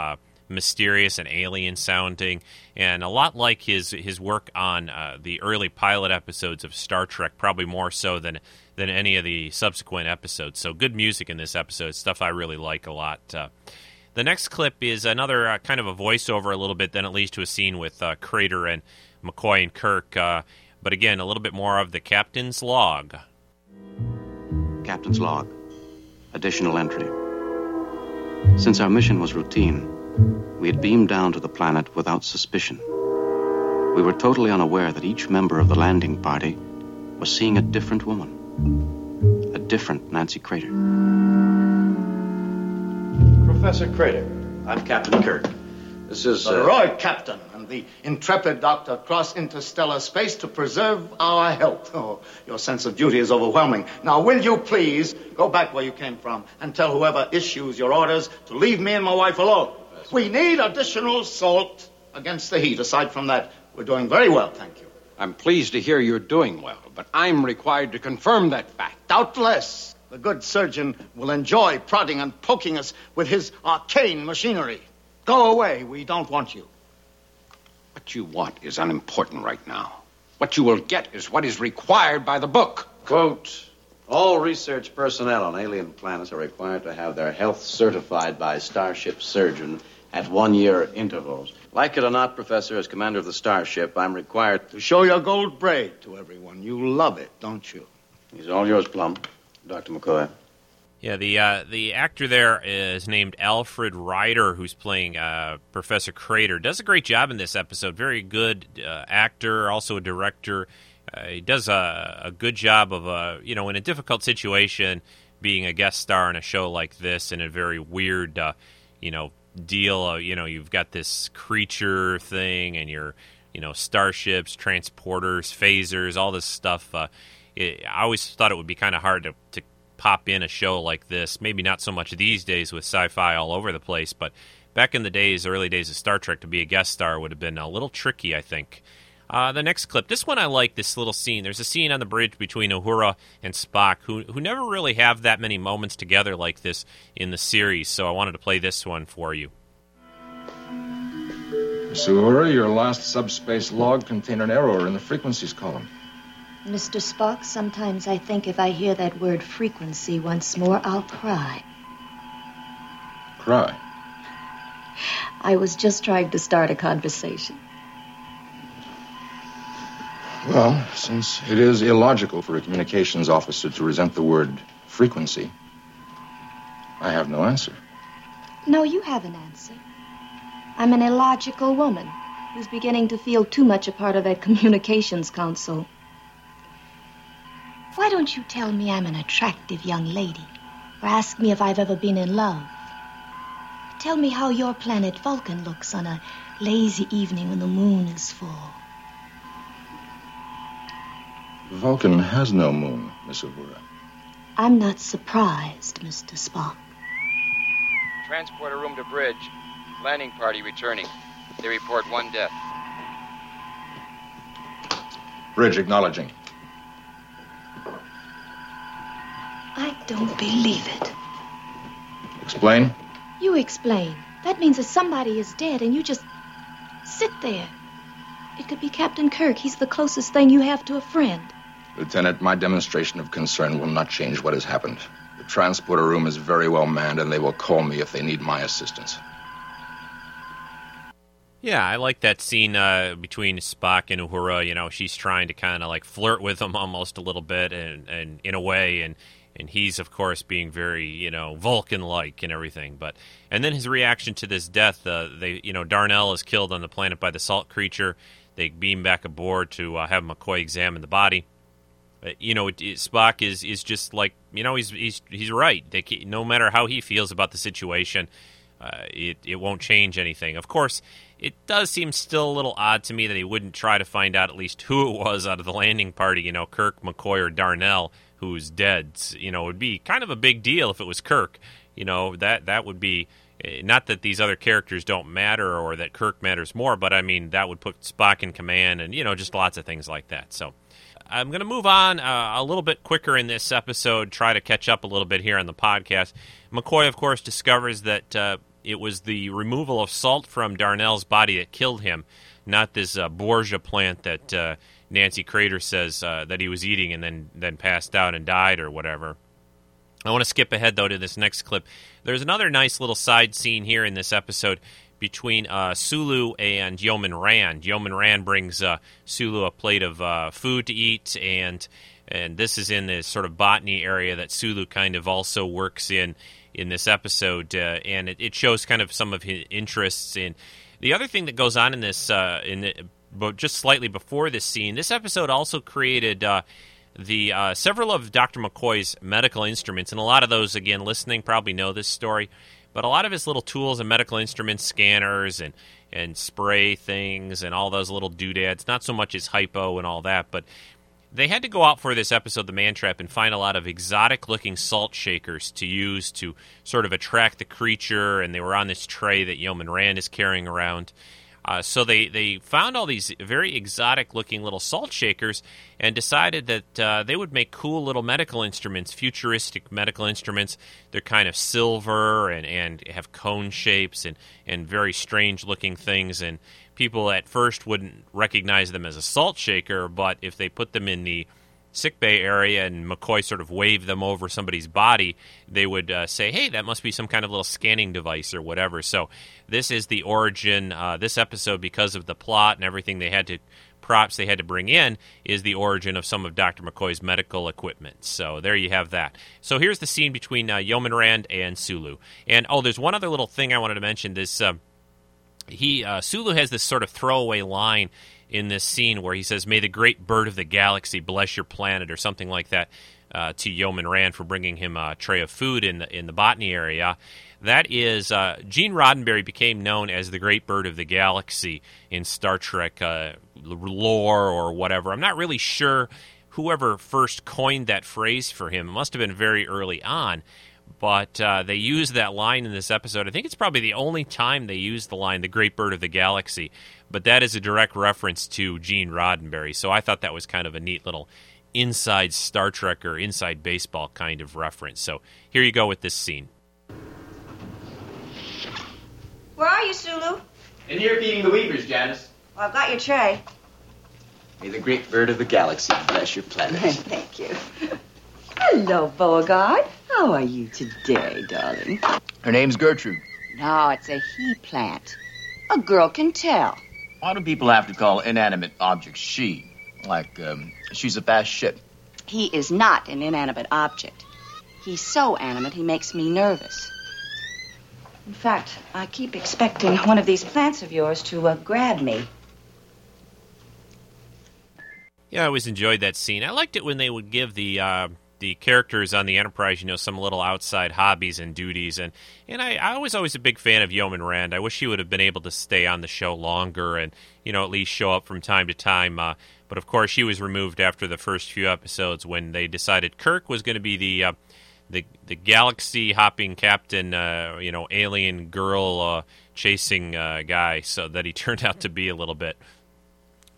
mysterious and alien sounding, and a lot like his his work on uh, the early pilot episodes of Star Trek, probably more so than than any of the subsequent episodes. So good music in this episode, stuff I really like a lot. Uh, the next clip is another uh, kind of a voiceover, a little bit, then it leads to a scene with uh, Crater and McCoy and Kirk. But again, a little bit more of the captain's log. Captain's log. Additional entry. Since our mission was routine, we had beamed down to the planet without suspicion. We were totally unaware that each member of the landing party was seeing a different woman. A different Nancy Crater. Professor Crater, I'm Captain Kirk. This is. The uh, heroic captain the intrepid doctor cross interstellar space to preserve our health. Oh, your sense of duty is overwhelming. Now, will you please go back where you came from and tell whoever issues your orders to leave me and my wife alone? We need additional salt against the heat. Aside from that, we're doing very well, thank you. I'm pleased to hear you're doing well, but I'm required to confirm that fact. Doubtless. The good surgeon will enjoy prodding and poking us with his arcane machinery. Go away. We don't want you. What you want is unimportant right now. What you will get is what is required by the book. Quote All research personnel on alien planets are required to have their health certified by Starship Surgeon at one year intervals. Like it or not, Professor, as commander of the Starship, I'm required to show your gold braid to everyone. You love it, don't you? He's all yours, Plum. Dr. McCoy. Yeah, the uh, the actor there is named Alfred Ryder, who's playing uh, Professor Crater. Does a great job in this episode. Very good uh, actor, also a director. Uh, he does a, a, good job of, uh, you know, in a difficult situation, being a guest star in a show like this in a very weird, uh, you know, deal. you know, you've got this creature thing, and you're, you know, starships, transporters, phasers, all this stuff. It, I always thought it would be kind of hard to, to pop in a show like this. Maybe not so much these days with sci-fi all over the place, but back in the days, early days of Star Trek, to be a guest star would have been a little tricky, I think. Uh, the next clip, this one I like. This little scene. There's a scene on the bridge between Uhura and Spock, who who never really have that many moments together like this in the series. So I wanted to play this one for you. Uhura, your last subspace log contained an error in the frequencies column. Mr. Spock, sometimes I think if I hear that word frequency once more, I'll cry. Cry? I was just trying to start a conversation. Well, since it is illogical for a communications officer to resent the word frequency, I have no answer. No, you have an answer. I'm an illogical woman who's beginning to feel too much a part of that communications council. Why don't you tell me I'm an attractive young lady? Or ask me if I've ever been in love? Tell me how your planet Vulcan looks on a lazy evening when the moon is full. Vulcan has no moon, Miss Uhura. I'm not surprised, Mr. Spock. Transporter room to bridge. Landing party returning. They report one death. Bridge acknowledging. I don't believe it. Explain? You explain. That means that somebody is dead and you just sit there. It could be Captain Kirk. He's the closest thing you have to a friend. Lieutenant, my demonstration of concern will not change what has happened. The transporter room is very well manned, and they will call me if they need my assistance. Yeah, I like that scene uh, between Spock and Uhura. You know, she's trying to kind of like flirt with him almost a little bit, and, and in a way, and and he's of course being very you know Vulcan like and everything. But and then his reaction to this death, uh, they you know Darnell is killed on the planet by the salt creature. They beam back aboard to uh, have McCoy examine the body. Uh, you know, it, it, Spock is is just like you know he's he's he's right. They, no matter how he feels about the situation, uh, it it won't change anything. Of course, it does seem still a little odd to me that he wouldn't try to find out at least who it was out of the landing party. You know, Kirk, McCoy, or Darnell who's dead. You know, it would be kind of a big deal if it was Kirk. You know, that that would be eh, not that these other characters don't matter or that Kirk matters more, but I mean that would put Spock in command and you know just lots of things like that. So I'm going to move on uh, a little bit quicker in this episode, try to catch up a little bit here on the podcast. McCoy, of course, discovers that uh, it was the removal of salt from Darnell's body that killed him, not this uh, Borgia plant that uh, Nancy Crater says uh, that he was eating and then, then passed out and died or whatever. I want to skip ahead, though, to this next clip. There's another nice little side scene here in this episode between uh, Sulu and Yeoman Rand. Yeoman Rand brings uh, Sulu a plate of uh, food to eat, and and this is in this sort of botany area that Sulu kind of also works in in this episode, uh, and it, it, shows kind of some of his interests in. The other thing that goes on in this, uh, in the, but just slightly before this scene, this episode also created uh, the several of Dr. McCoy's medical instruments, and a lot of those, again, listening probably know this story but a lot of his little tools and medical instruments, scanners and and spray things and all those little doodads, not so much his hypo and all that, but they had to go out for this episode, The Man Trap, and find a lot of exotic looking salt shakers to use to sort of attract the creature, and they were on this tray that Yeoman Rand is carrying around. Uh, so they, they found all these very exotic looking little salt shakers and decided that uh, they would make cool little medical instruments, futuristic medical instruments. They're kind of silver and, and have cone shapes and, and very strange looking things. And people at first wouldn't recognize them as a salt shaker, but if they put them in the sickbay area and McCoy sort of waved them over somebody's body, they would uh, say, "Hey, that must be some kind of little scanning device or whatever." So this is the origin. Uh, this episode, because of the plot and everything they had to props they had to bring in, is the origin of some of Dr. McCoy's medical equipment. So there you have that. So here's the scene between uh, Yeoman Rand and Sulu. And oh, there's one other little thing I wanted to mention. This. Uh, he uh, Sulu has this sort of throwaway line in this scene where he says, "May the great bird of the galaxy bless your planet," or something like that, uh, to Yeoman Rand for bringing him a tray of food in the in the botany area. That is, uh, Gene Roddenberry became known as the great bird of the galaxy in Star Trek uh, lore or whatever. I'm not really sure whoever first coined that phrase for him. It must have been very early on but uh, they use that line in this episode. I think it's probably the only time they use the line "the great bird of the galaxy," but that is a direct reference to Gene Roddenberry. So I thought that was kind of a neat little inside Star Trek or inside baseball kind of reference. So here you go with this scene. Where are you, Sulu? In here feeding the weavers, Janice. Well, I've got your tray. May the great bird of the galaxy bless your planet. Thank you. Hello, Beauregard. How are you today, darling? Her name's Gertrude. No, it's a he plant. A girl can tell. Why do people have to call inanimate objects she? Like, um, she's a fast ship. He is not an inanimate object. He's so animate he makes me nervous. In fact, I keep expecting one of these plants of yours to uh, grab me. Yeah, I always enjoyed that scene. I liked it when they would give the uh, the characters on the Enterprise, you know, some little outside hobbies and duties, and and I, I was always a big fan of Yeoman Rand. I wish he would have been able to stay on the show longer and you know at least show up from time to time. Uh, but of course, he was removed after the first few episodes when they decided Kirk was going to be the uh, the the galaxy hopping captain, uh, you know, alien girl uh, chasing uh, guy. So that he turned out to be a little bit.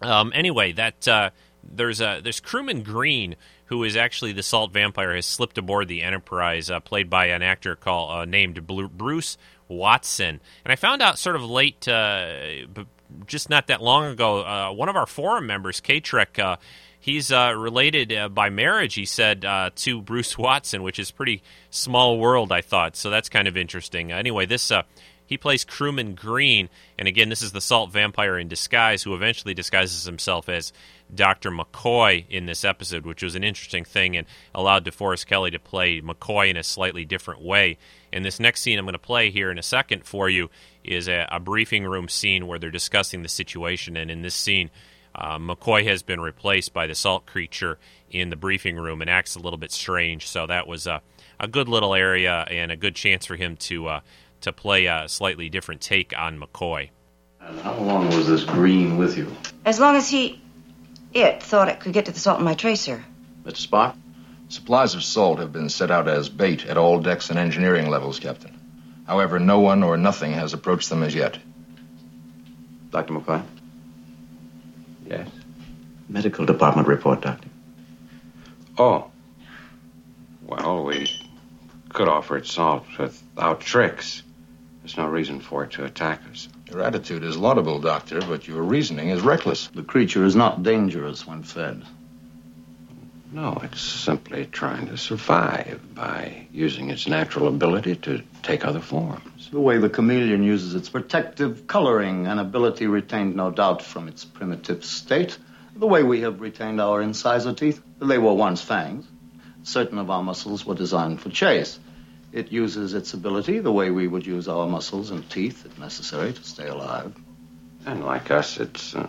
Um, anyway, that uh, there's a there's crewman Green who is actually the salt vampire, has slipped aboard the Enterprise, uh, played by an actor called uh, named Bruce Watson. And I found out sort of late, uh, just not that long ago, uh, one of our forum members, K Trek. Uh, he's uh, related by marriage, he said, to Bruce Watson, which is pretty small world, I thought. So that's kind of interesting. Anyway, this he plays crewman Green, and again, this is the salt vampire in disguise who eventually disguises himself as Dr. McCoy in this episode, which was an interesting thing and allowed DeForest Kelley to play McCoy in a slightly different way. And this next scene I'm going to play here in a second for you is a, a briefing room scene where they're discussing the situation. And in this scene, uh, McCoy has been replaced by the salt creature in the briefing room and acts a little bit strange. So that was a, a good little area and a good chance for him to uh, to play a slightly different take on McCoy. And how long was this green with you? As long as he it thought it could get to the salt in my tracer. Mr. Spock, Supplies of salt have been set out as bait at all decks and engineering levels, Captain. However, no one or nothing has approached them as yet. Dr. McCoy? Yes? Medical department report, Doctor. Oh. Well, we could offer it salt without tricks. There's no reason for it to attack us. Your attitude is laudable, Doctor, but your reasoning is reckless. The creature is not dangerous when fed. No, it's simply trying to survive by using its natural ability to take other forms. The way the chameleon uses its protective coloring, an ability retained, no doubt, from its primitive state. The way we have retained our incisor teeth. They were once fangs. Certain of our muscles were designed for chase. It uses its ability the way we would use our muscles and teeth if necessary to stay alive. And like us, it's an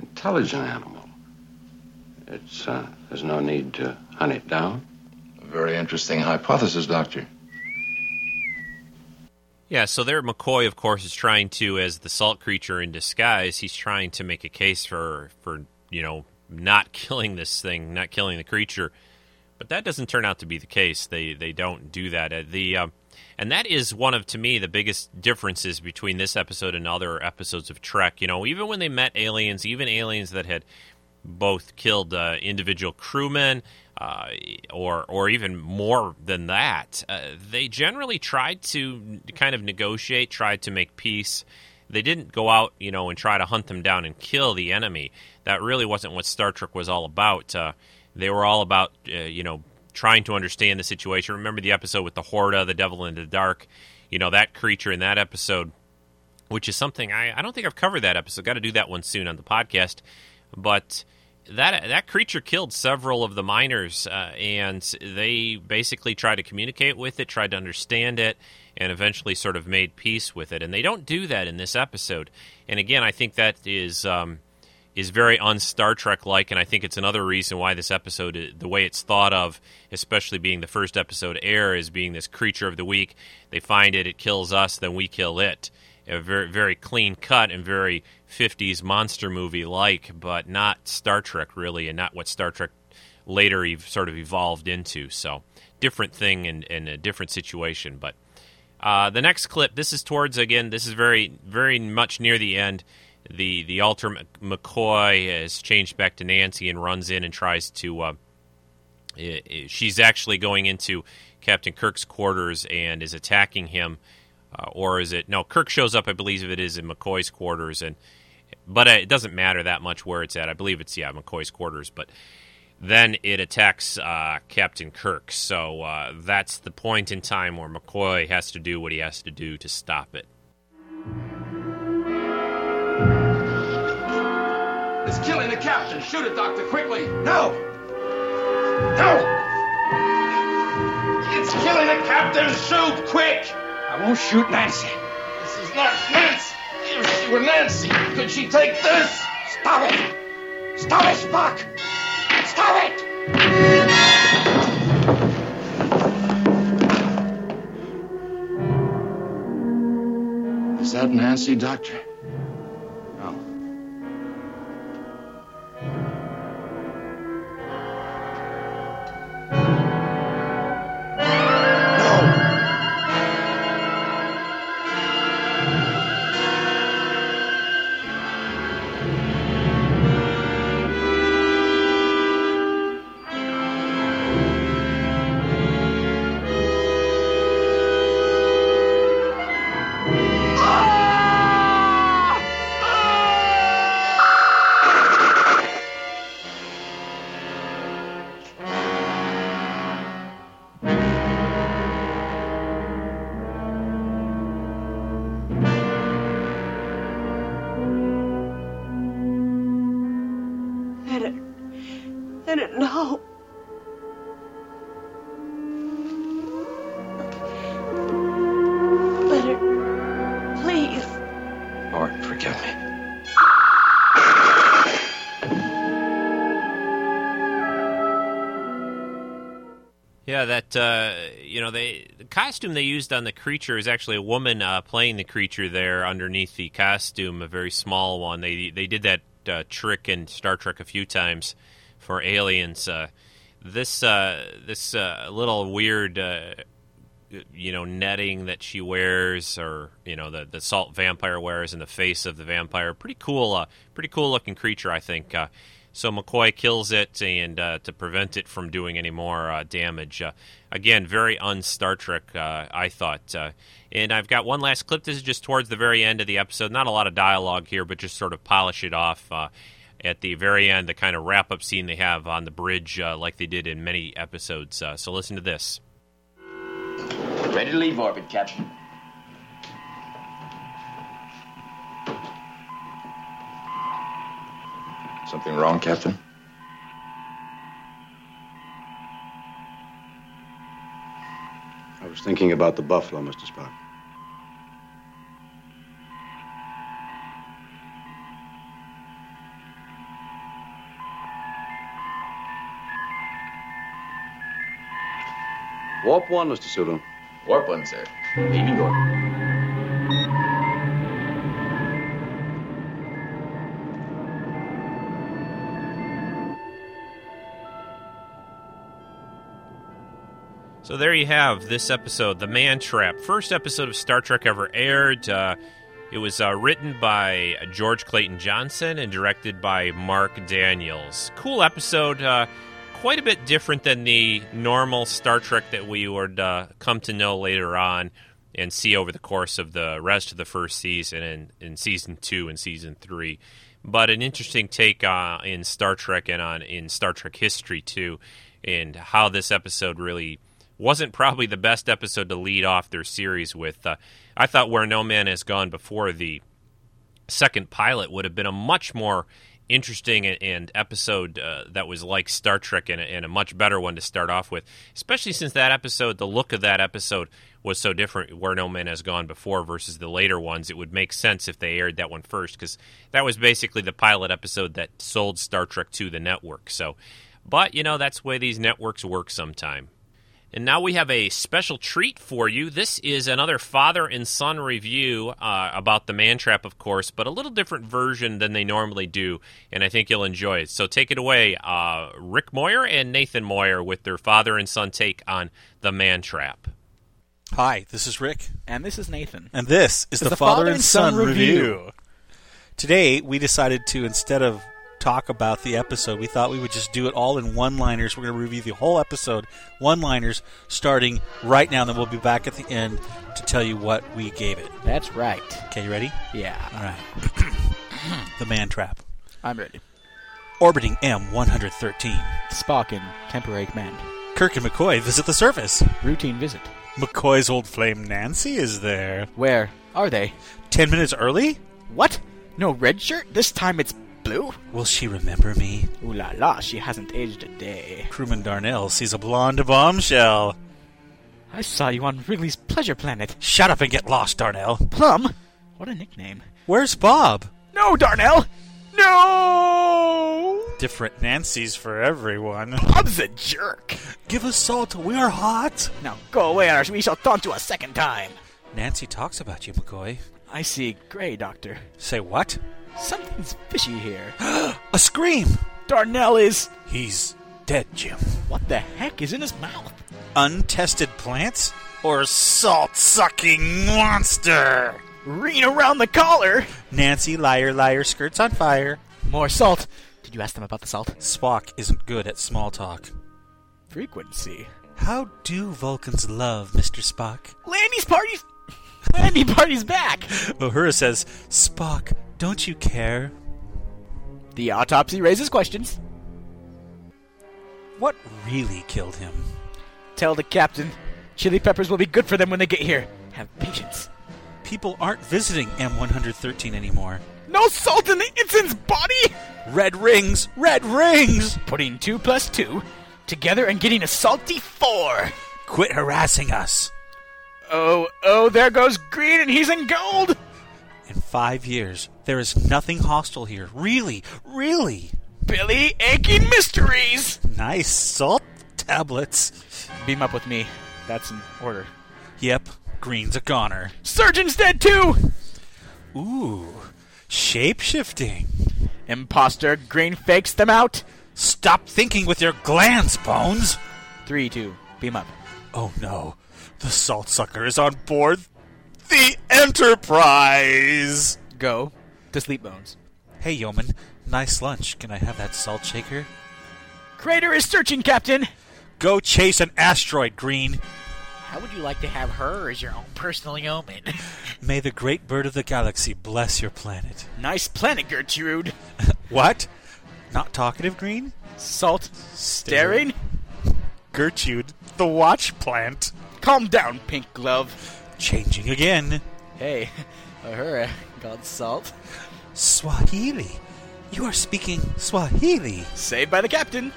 intelligent animal. It's, uh, there's no need to hunt it down. A very interesting hypothesis, Doctor. Yeah, so there McCoy, of course, is trying to, as the salt creature in disguise, he's trying to make a case for, for you know, not killing this thing, not killing the creature. But that doesn't turn out to be the case. They they don't do that. Uh, the uh, and that is one of to me the biggest differences between this episode and other episodes of Trek. You know, even when they met aliens, even aliens that had both killed uh, individual crewmen uh, or or even more than that. Uh, they generally tried to kind of negotiate, tried to make peace. They didn't go out, you know, and try to hunt them down and kill the enemy. That really wasn't what Star Trek was all about. They were all about, uh, you know, trying to understand the situation. Remember the episode with the Horta, the Devil in the Dark? You know, that creature in that episode, which is something I, I don't think I've covered that episode. Got to do that one soon on the podcast. But that that creature killed several of the miners, uh, and they basically tried to communicate with it, tried to understand it, and eventually sort of made peace with it. And they don't do that in this episode. And again, I think that is um, is very un Star Trek like, and I think it's another reason why this episode, the way it's thought of, especially being the first episode air, is being this creature of the week. They find it, it kills us, then we kill it. A very very clean cut and very 50s monster movie like, but not Star Trek really, and not what Star Trek later ev- sort of evolved into. So different thing and, and a different situation. But uh, the next clip, this is towards again, this is very very much near the end. The the alter McCoy has changed back to Nancy and runs in and tries to. Uh, she's actually going into Captain Kirk's quarters and is attacking him. Uh, or is it no? Kirk shows up, I believe it is in McCoy's quarters, and but it doesn't matter that much where it's at. I believe it's yeah McCoy's quarters, but then it attacks uh, Captain Kirk. So uh, that's the point in time where McCoy has to do what he has to do to stop it. It's killing the captain. Shoot it, Doctor, quickly. No! No! It's killing the captain. Shoot, quick! I won't shoot Nancy. This is not Nancy. If she were Nancy, could she take this? Stop it! Stop it, Spock! Stop it! Is that Nancy, Doctor? That uh, you know they the costume they used on the creature is actually a woman uh, playing the creature there underneath the costume, a very small one. They they did that uh, trick in Star Trek a few times for aliens. Uh, this uh, this uh, little weird, you know, netting that she wears, or you know, the the salt vampire wears in the face of the vampire. Pretty cool, uh, pretty cool looking creature, I think. Uh, so McCoy kills it, and uh, to prevent it from doing any more uh, damage. Uh, again, very un Star Trek, uh, I thought. Uh, and I've got one last clip. This is just towards the very end of the episode. Not a lot of dialogue here, but just sort of polish it off. Uh, at the very end, the kind of wrap up scene they have on the bridge, like they did in many episodes. so listen to this. Ready to leave orbit, Captain. Something wrong, Captain? I was thinking about the buffalo, Mr. Spock. Warp one, Mr. Sulu. Warp one, sir. Leaving orbit. So there you have this episode, The Man Trap, first episode of Star Trek ever aired. Uh, it was uh, written by George Clayton Johnson and directed by Marc Daniels. Cool episode, uh, quite a bit different than the normal Star Trek that we would uh, come to know later on and see over the course of the rest of the first season and in season two and season three. But an interesting take uh, in Star Trek and on in Star Trek history too, and how this episode really wasn't probably the best episode to lead off their series with. Uh, I thought Where No Man Has Gone before the second pilot would have been a much more interesting and, episode uh, that was like Star Trek and, and, a much better one to start off with, especially since that episode, the look of that episode was so different where No Man Has Gone before versus the later ones. It would make sense if they aired that one first because that was basically the pilot episode that sold Star Trek to the network. So, but you know, that's the way these networks work sometime. And now we have a special treat for you. This is another father and son review uh, about the man trap, of course, but a little different version than they normally do, and I think you'll enjoy it. So take it away, uh, Rick Moyer and Nathan Moyer with their father and son take on the man trap. Hi, this is Rick. And this is Nathan. And this is the, the Father, Father, and Son, son review. review. Today, we decided to, instead of talk about the episode. We thought we would just do it all in one liners. We're going to review the whole episode, one liners, starting right now, and then we'll be back at the end to tell you what we gave it. That's right. Okay, you ready? Yeah. All right. the Man Trap. I'm ready. Orbiting M 113. Spock in temporary command. Kirk and McCoy visit the surface. Routine visit. McCoy's old flame Nancy is there. Where are they? Ten minutes early? What? No red shirt? This time it's blue? Will she remember me? Ooh la la, she hasn't aged a day. Crewman Darnell sees a blonde bombshell. I saw you on Wrigley's Pleasure Planet. Shut up and get lost, Darnell. Plum? What a nickname. Where's Bob? No, Darnell! No! Different Nancy's for everyone. Bob's a jerk. Give us salt, we are hot. Now go away, or we shall taunt you a second time. Nancy talks about you, McCoy. I see gray, Doctor. Say what? Something's fishy here. a scream! Darnell is. He's dead, Jim. What the heck is in his mouth? Untested plants? Or salt sucking monster? Ring around the collar! Nancy, liar, liar, skirts on fire. More salt. Did you ask them about the salt? Spock isn't good at small talk. Frequency. How do Vulcans love Mr. Spock? Landy's party's. Landy party's back! Uhura says, Spock, don't you care? The autopsy raises questions. What really killed him? Tell the captain. Chili peppers will be good for them when they get here. Have patience. People aren't visiting M113 anymore. No salt in the ensign's body! Red rings! Red rings! Putting two plus two together and getting a salty four. Quit harassing us. Oh, oh, there goes green and he's in gold! In five years, there is nothing hostile here. Really, really. Billy Aching Mysteries! Nice salt tablets. Beam up with me. That's an order. Yep, Green's a goner. Surgeon's dead too! Ooh, shape shifting. Imposter, Green fakes them out. Stop thinking with your glands, Bones! Three, two, beam up. Oh no, the salt sucker is on board the Enterprise! Go to sleep, Bones. Hey, Yeoman, nice lunch. Can I have that salt shaker? Crater is searching, Captain! Go chase an asteroid, Green. How would you like to have her as your own personal yeoman? May the great bird of the galaxy bless your planet. Nice planet, Gertrude. What? Not talkative, Green? Salt staring? Gertrude, the watch plant. Calm down, Pink Glove. Changing again. Hey, Uhura, called Salt. Swahili. You are speaking Swahili. Saved by the Captain.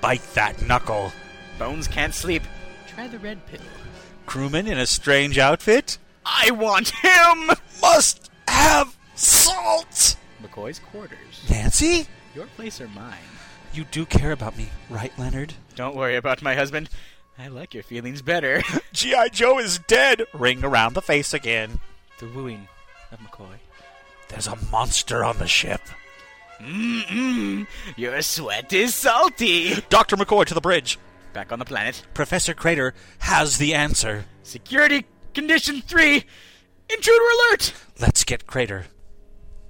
Bite that knuckle. Bones can't sleep. Try the red pill. Crewman in a strange outfit? I want him! Must have salt! McCoy's quarters. Nancy? Your place or mine? You do care about me, right, Leonard? Don't worry about my husband. I like your feelings better. G.I. Joe is dead! Ring around the face again. the wooing of McCoy. There's a monster on the ship. Mmm, your sweat is salty. Dr. McCoy to the bridge. Back on the planet. Professor Crater has the answer. Security condition three. Intruder alert! Let's get Crater.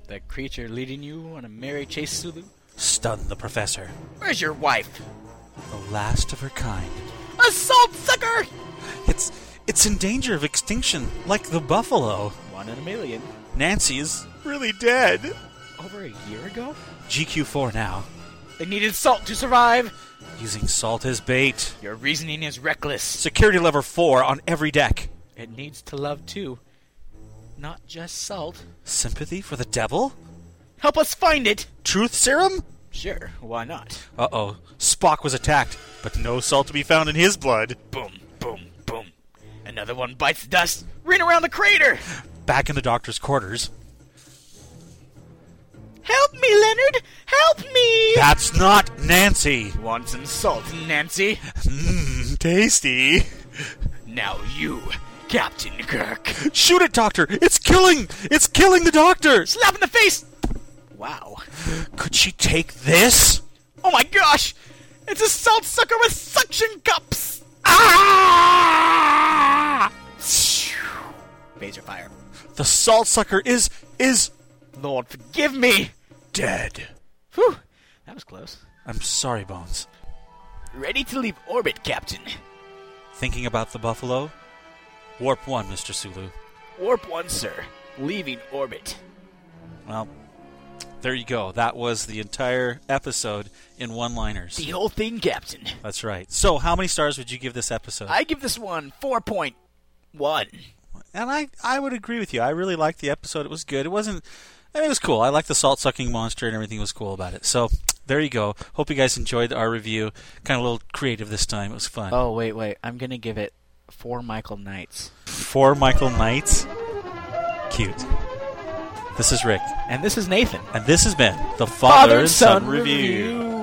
That creature leading you on a merry chase, Sulu? Stun the professor. Where's your wife? The last of her kind. A salt sucker! It's it's in danger of extinction, like the buffalo. One in a million. Nancy is really dead. Over a year ago? GQ4 now. They needed salt to survive. Using salt as bait. Your reasoning is reckless. Security lever 4 on every deck. It needs to love too. Not just salt. Sympathy for the devil? Help us find it! Truth serum? Sure, why not? Uh oh. Spock was attacked, but no salt to be found in his blood. Boom, boom, boom. Another one bites the dust. Ring around the crater! Back in the doctor's quarters. Help me, Leonard! Help me! That's not Nancy. Want some salt, Nancy? Mmm, tasty. Now you, Captain Kirk. Shoot it, Doctor! It's killing! It's killing the Doctor! Slap in the face! Wow. Could she take this? Oh my gosh! It's a salt sucker with suction cups! Ah! Phaser fire. The salt sucker is is Lord, forgive me! dead. Whew, that was close. I'm sorry, Bones. Ready to leave orbit, Captain. Thinking about the buffalo? Warp 1, Mr. Sulu. Warp 1, sir. Leaving orbit. Well, there you go. That was the entire episode in one liners. The whole thing, Captain. That's right. So, how many stars would you give this episode? I give this one 4.1. and I, I would agree with you. I really liked the episode. It was good. It wasn't. I mean, it was cool. I liked the salt sucking monster and everything was cool about it. So there you go. Hope you guys enjoyed our review. Kind of a little creative this time. It was fun. Oh, wait, wait. I'm going to give it four Michael Knights. Four Michael Knights. Cute. This is Rick. And this is Nathan. And this has been the Father, and Son, review.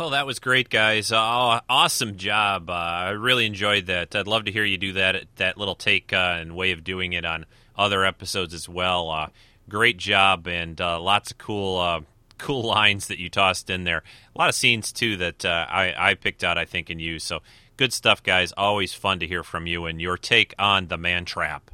Well, that was great, guys. Uh, awesome job. Uh, I really enjoyed that. I'd love to hear you do that that little take uh, and way of doing it on other episodes as well. Uh, great job and uh, lots of cool uh, cool lines that you tossed in there. A lot of scenes too that I, I picked out, I think, and you. So good stuff, guys. Always fun to hear from you and your take on the man trap.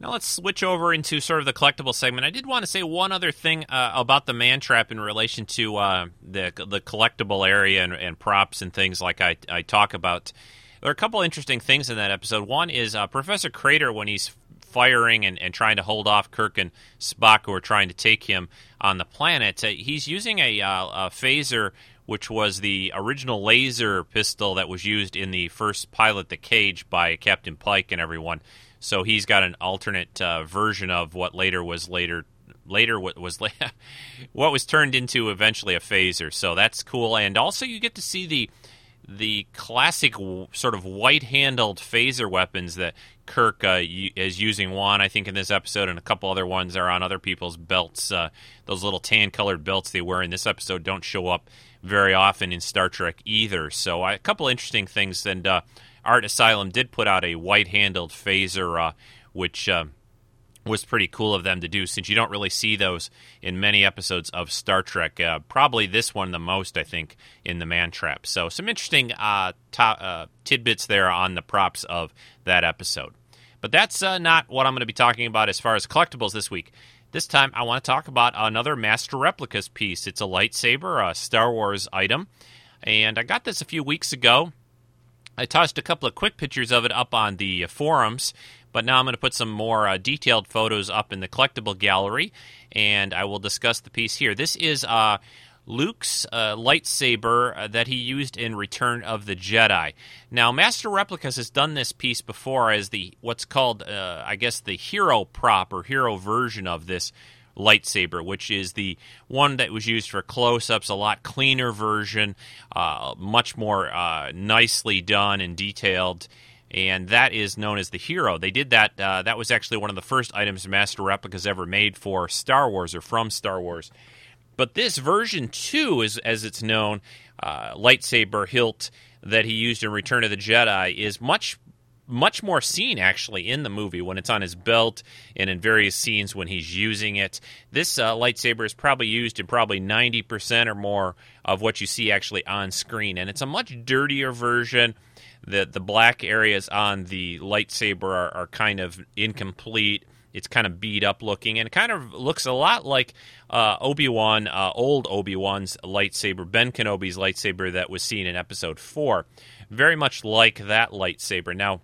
Now let's switch over into sort of the collectible segment. I did want to say one other thing uh, about the man trap in relation to uh, the the collectible area and, and, props and things like I, I talk about. There are a couple interesting things in that episode. One is uh, Professor Crater when he's firing and, and trying to hold off Kirk and Spock who are trying to take him on the planet. Uh, he's using a, uh, a phaser which was the original laser pistol that was used in the first pilot the cage by Captain Pike and everyone. So he's got an alternate uh, version of what later was later later what was what was turned into eventually a phaser. So that's cool, and also you get to see the the classic sort of white-handled phaser weapons that Kirk uh, is using. One, I think, in this episode, and a couple other ones are on other people's belts. Uh, those little tan-colored belts they wear in this episode don't show up very often in Star Trek either. So, a couple interesting things, and uh, Art Asylum did put out a white-handled phaser, uh, which uh, was pretty cool of them to do since you don't really see those in many episodes of Star Trek. Uh, probably this one the most, I think, in the Man Trap. So some interesting uh, uh, tidbits there on the props of that episode. But that's not what I'm going to be talking about as far as collectibles this week. This time, I want to talk about another Master Replicas piece. It's a lightsaber, a Star Wars item, and I got this a few weeks ago. I tossed a couple of quick pictures of it up on the forums, but now I'm going to put some more uh, detailed photos up in the collectible gallery, and I will discuss the piece here. This is uh, Luke's uh, lightsaber uh, that he used in Return of the Jedi. Now, Master Replicas has done this piece before as the what's called, uh, I guess, the hero prop or hero version of this lightsaber, which is the one that was used for close-ups, a lot cleaner version, uh, much more uh, nicely done and detailed and that is known as the Hero. They did that. That was actually one of the first items Master Replicas ever made for Star Wars or from Star Wars. But this version two, is as it's known, uh, lightsaber hilt that he used in Return of the Jedi is much much more seen actually in the movie when it's on his belt and in various scenes when he's using it. This uh, lightsaber is probably used in probably 90% or more of what you see actually on screen, and it's a much dirtier version the the black areas on the lightsaber are, are kind of incomplete. It's kind of beat up looking, and it kind of looks a lot like uh, Obi Wan, uh, old Obi Wan's lightsaber, Ben Kenobi's lightsaber that was seen in Episode Four. Very much like that lightsaber. Now,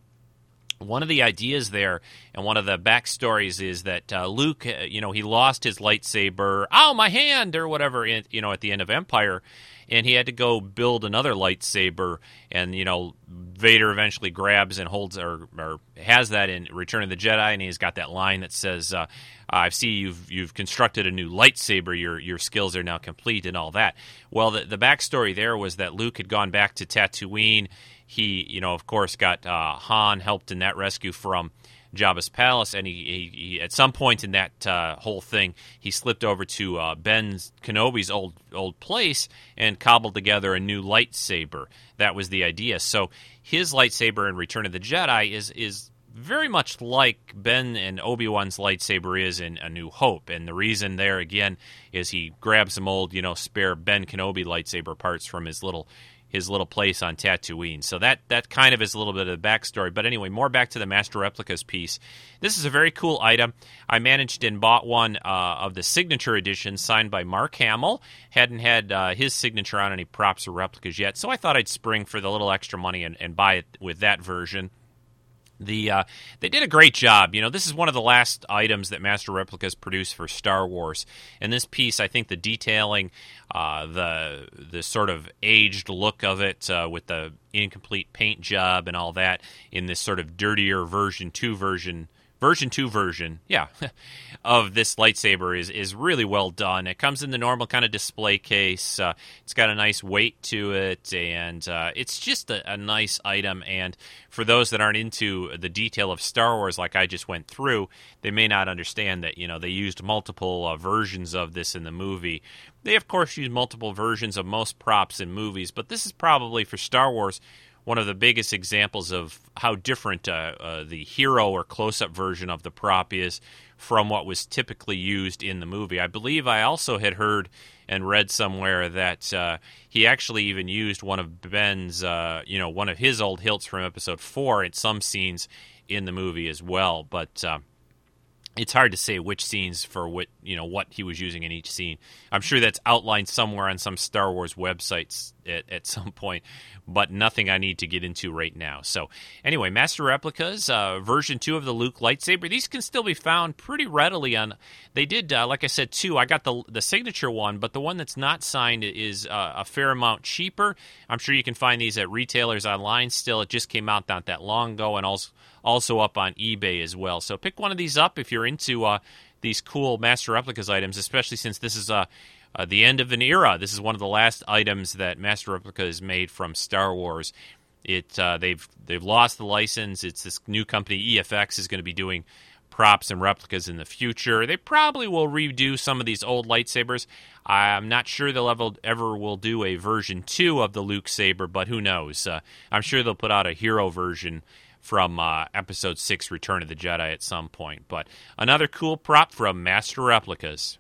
one of the ideas there and one of the backstories is that uh, Luke, uh, you know, he lost his lightsaber, oh, my hand, or whatever, in, you know, at the end of Empire and he had to go build another lightsaber. And you know, Vader eventually grabs and holds or, or has that in Return of the Jedi, and he's got that line that says, uh, "I see you've you've constructed a new lightsaber. Your your skills are now complete, and all that." Well, the the backstory there was that Luke had gone back to Tatooine. He, you know, of course, got uh, Han helped in that rescue from Jabba's palace, and he, he, he at some point in that uh, whole thing, he slipped over to uh, Ben Kenobi's old old place and cobbled together a new lightsaber. That was the idea. So his lightsaber in Return of the Jedi is is very much like Ben and Obi Wan's lightsaber is in A New Hope, and the reason there again is he grabs some old, you know, spare Ben Kenobi lightsaber parts from his little his little place on Tatooine. So that that kind of is a little bit of the backstory. But anyway, more back to the Master Replicas piece. This is a very cool item. I managed and bought one uh, of the signature edition signed by Mark Hamill. Hadn't had uh, his signature on any props or replicas yet, so I thought I'd spring for the little extra money and, and buy it with that version. The uh, they did a great job. You know, this is one of the last items that Master Replicas produced for Star Wars. And this piece, I think, the detailing, uh, the the sort of aged look of it uh, with the incomplete paint job and all that in this sort of dirtier version two version version 2 version, yeah, of this lightsaber is is really well done. It comes in the normal kind of display case. Uh, it's got a nice weight to it, and uh, it's just a, a, nice item. And for those that aren't into the detail of Star Wars, like I just went through, they may not understand that you know they used multiple uh, versions of this in the movie. They of course use multiple versions of most props in movies, but this is probably for Star Wars one of the biggest examples of how different uh, uh, the hero or close up version of the prop is from what was typically used in the movie. I believe I also had heard and read somewhere that uh, he actually even used one of Ben's, uh, you know, one of his old hilts from episode four in some scenes in the movie as well. But uh, it's hard to say which scenes for what you know what he was using in each scene. I'm sure that's outlined somewhere on some Star Wars websites at, at some point, but nothing I need to get into right now. So anyway, Master Replicas uh, version two of the Luke lightsaber. These can still be found pretty readily on. They did, uh, like I said, two. I got the the signature one, but the one that's not signed is uh, a fair amount cheaper. I'm sure you can find these at retailers online. Still, it just came out not that long ago, and also also up on eBay as well. So pick one of these up if you're into uh, these cool Master Replicas items, especially since this is uh, uh, the end of an era. This is one of the last items that Master Replica has made from Star Wars. It uh, they've they've lost the license. It's this new company EFX is going to be doing props and replicas in the future. They probably will redo some of these old lightsabers. I'm not sure they'll ever, ever will do a version 2 of the Luke saber, but who knows? Uh, I'm sure they'll put out a hero version from uh, episode 6 Return of the Jedi at some point. But another cool prop from Master Replicas.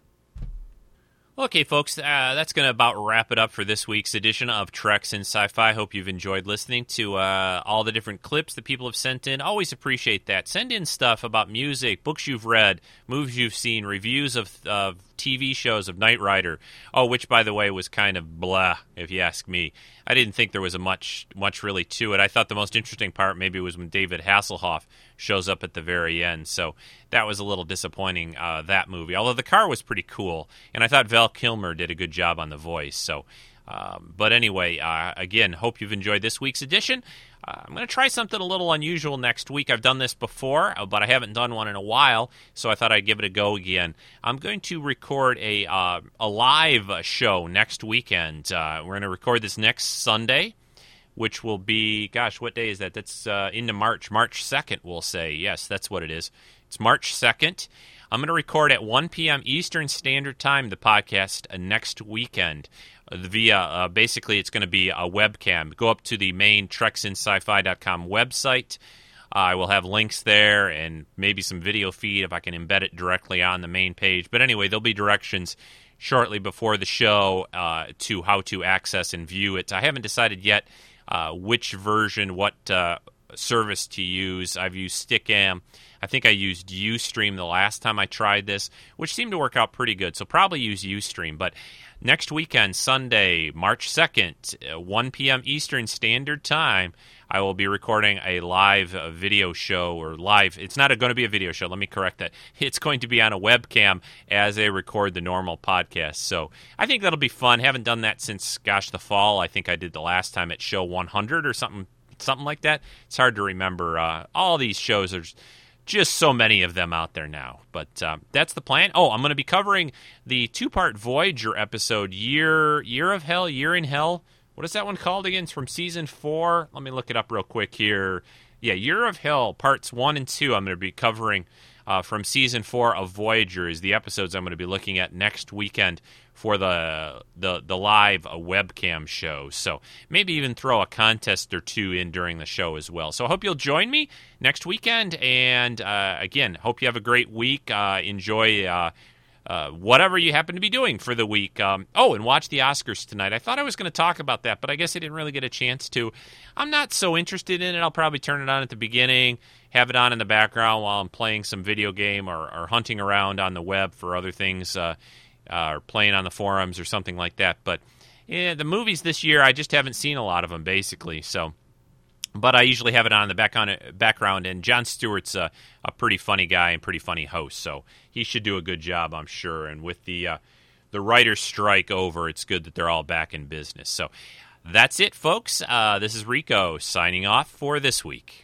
Okay, folks, uh, that's going to about wrap it up for this week's edition of Treks in Sci-Fi. Hope you've enjoyed listening to uh, all the different clips that people have sent in. Always appreciate that. Send in stuff about music, books you've read, movies you've seen, reviews of, of TV shows of Knight Rider. Oh, which by the way was kind of blah, if you ask me. I didn't think there was a much much really to it. I thought the most interesting part maybe was when David Hasselhoff shows up at the very end. So that was a little disappointing. Uh, that movie, although the car was pretty cool, and I thought Val Kilmer did a good job on the voice. So. Um, but anyway, uh, again, hope you've enjoyed this week's edition. Uh, I'm going to try something a little unusual next week. I've done this before, uh, but I haven't done one in a while, so I thought I'd give it a go again. I'm going to record a uh, a live show next weekend. Uh, we're going to record this next Sunday, which will be, gosh, what day is that? That's uh, into March, March 2nd. We'll say yes, that's what it is. It's March 2nd. I'm going to record at 1 p.m. Eastern Standard Time the podcast uh, next weekend via uh, basically it's going to be a webcam. Go up to the main treksinsci-fi.com website. I will have links there and maybe some video feed if I can embed it directly on the main page. But anyway, there'll be directions shortly before the show uh, to how to access and view it. I haven't decided yet uh, which version, what uh, service to use. I've used Stickam. I think I used Ustream the last time I tried this, which seemed to work out pretty good. So probably use Ustream. But next weekend, Sunday, March 2nd, uh, 1 p.m. Eastern Standard Time, I will be recording a live uh, video show or live. It's not going to be a video show. Let me correct that. It's going to be on a webcam as they record the normal podcast. So I think that'll be fun. Haven't done that since, gosh, the fall. I think I did the last time at show 100 or something, something like that. It's hard to remember. Uh, all these shows there's just so many of them out there now. But uh, that's the plan. Oh, I'm going to be covering the two-part Voyager episode, Year Year of Hell, Year in Hell. What is that one called again? It's from season four. Let me look it up real quick here. Yeah, Year of Hell, parts one and two. I'm going to be covering uh, from season four of Voyager. Is the episodes I'm going to be looking at next weekend for the the the live a webcam show. So maybe even throw a contest or two in during the show as well. So I hope you'll join me next weekend. And uh, again, hope you have a great week. Uh, enjoy. Uh, uh, whatever you happen to be doing for the week. Um, oh, and watch the Oscars tonight. I thought I was going to talk about that, but I guess I didn't really get a chance to. I'm not so interested in it. I'll probably turn it on at the beginning, have it on in the background while I'm playing some video game or, or hunting around on the web for other things. Uh, or playing on the forums or something like that. But yeah, the movies this year, I just haven't seen a lot of them basically. So, but I usually have it on in the back on background. And Jon Stewart's a, a pretty funny guy and pretty funny host, so he should do a good job, I'm sure. And with the uh, the writers' strike over, it's good that they're all back in business. So. That's it, folks. Uh, this is Rico signing off for this week.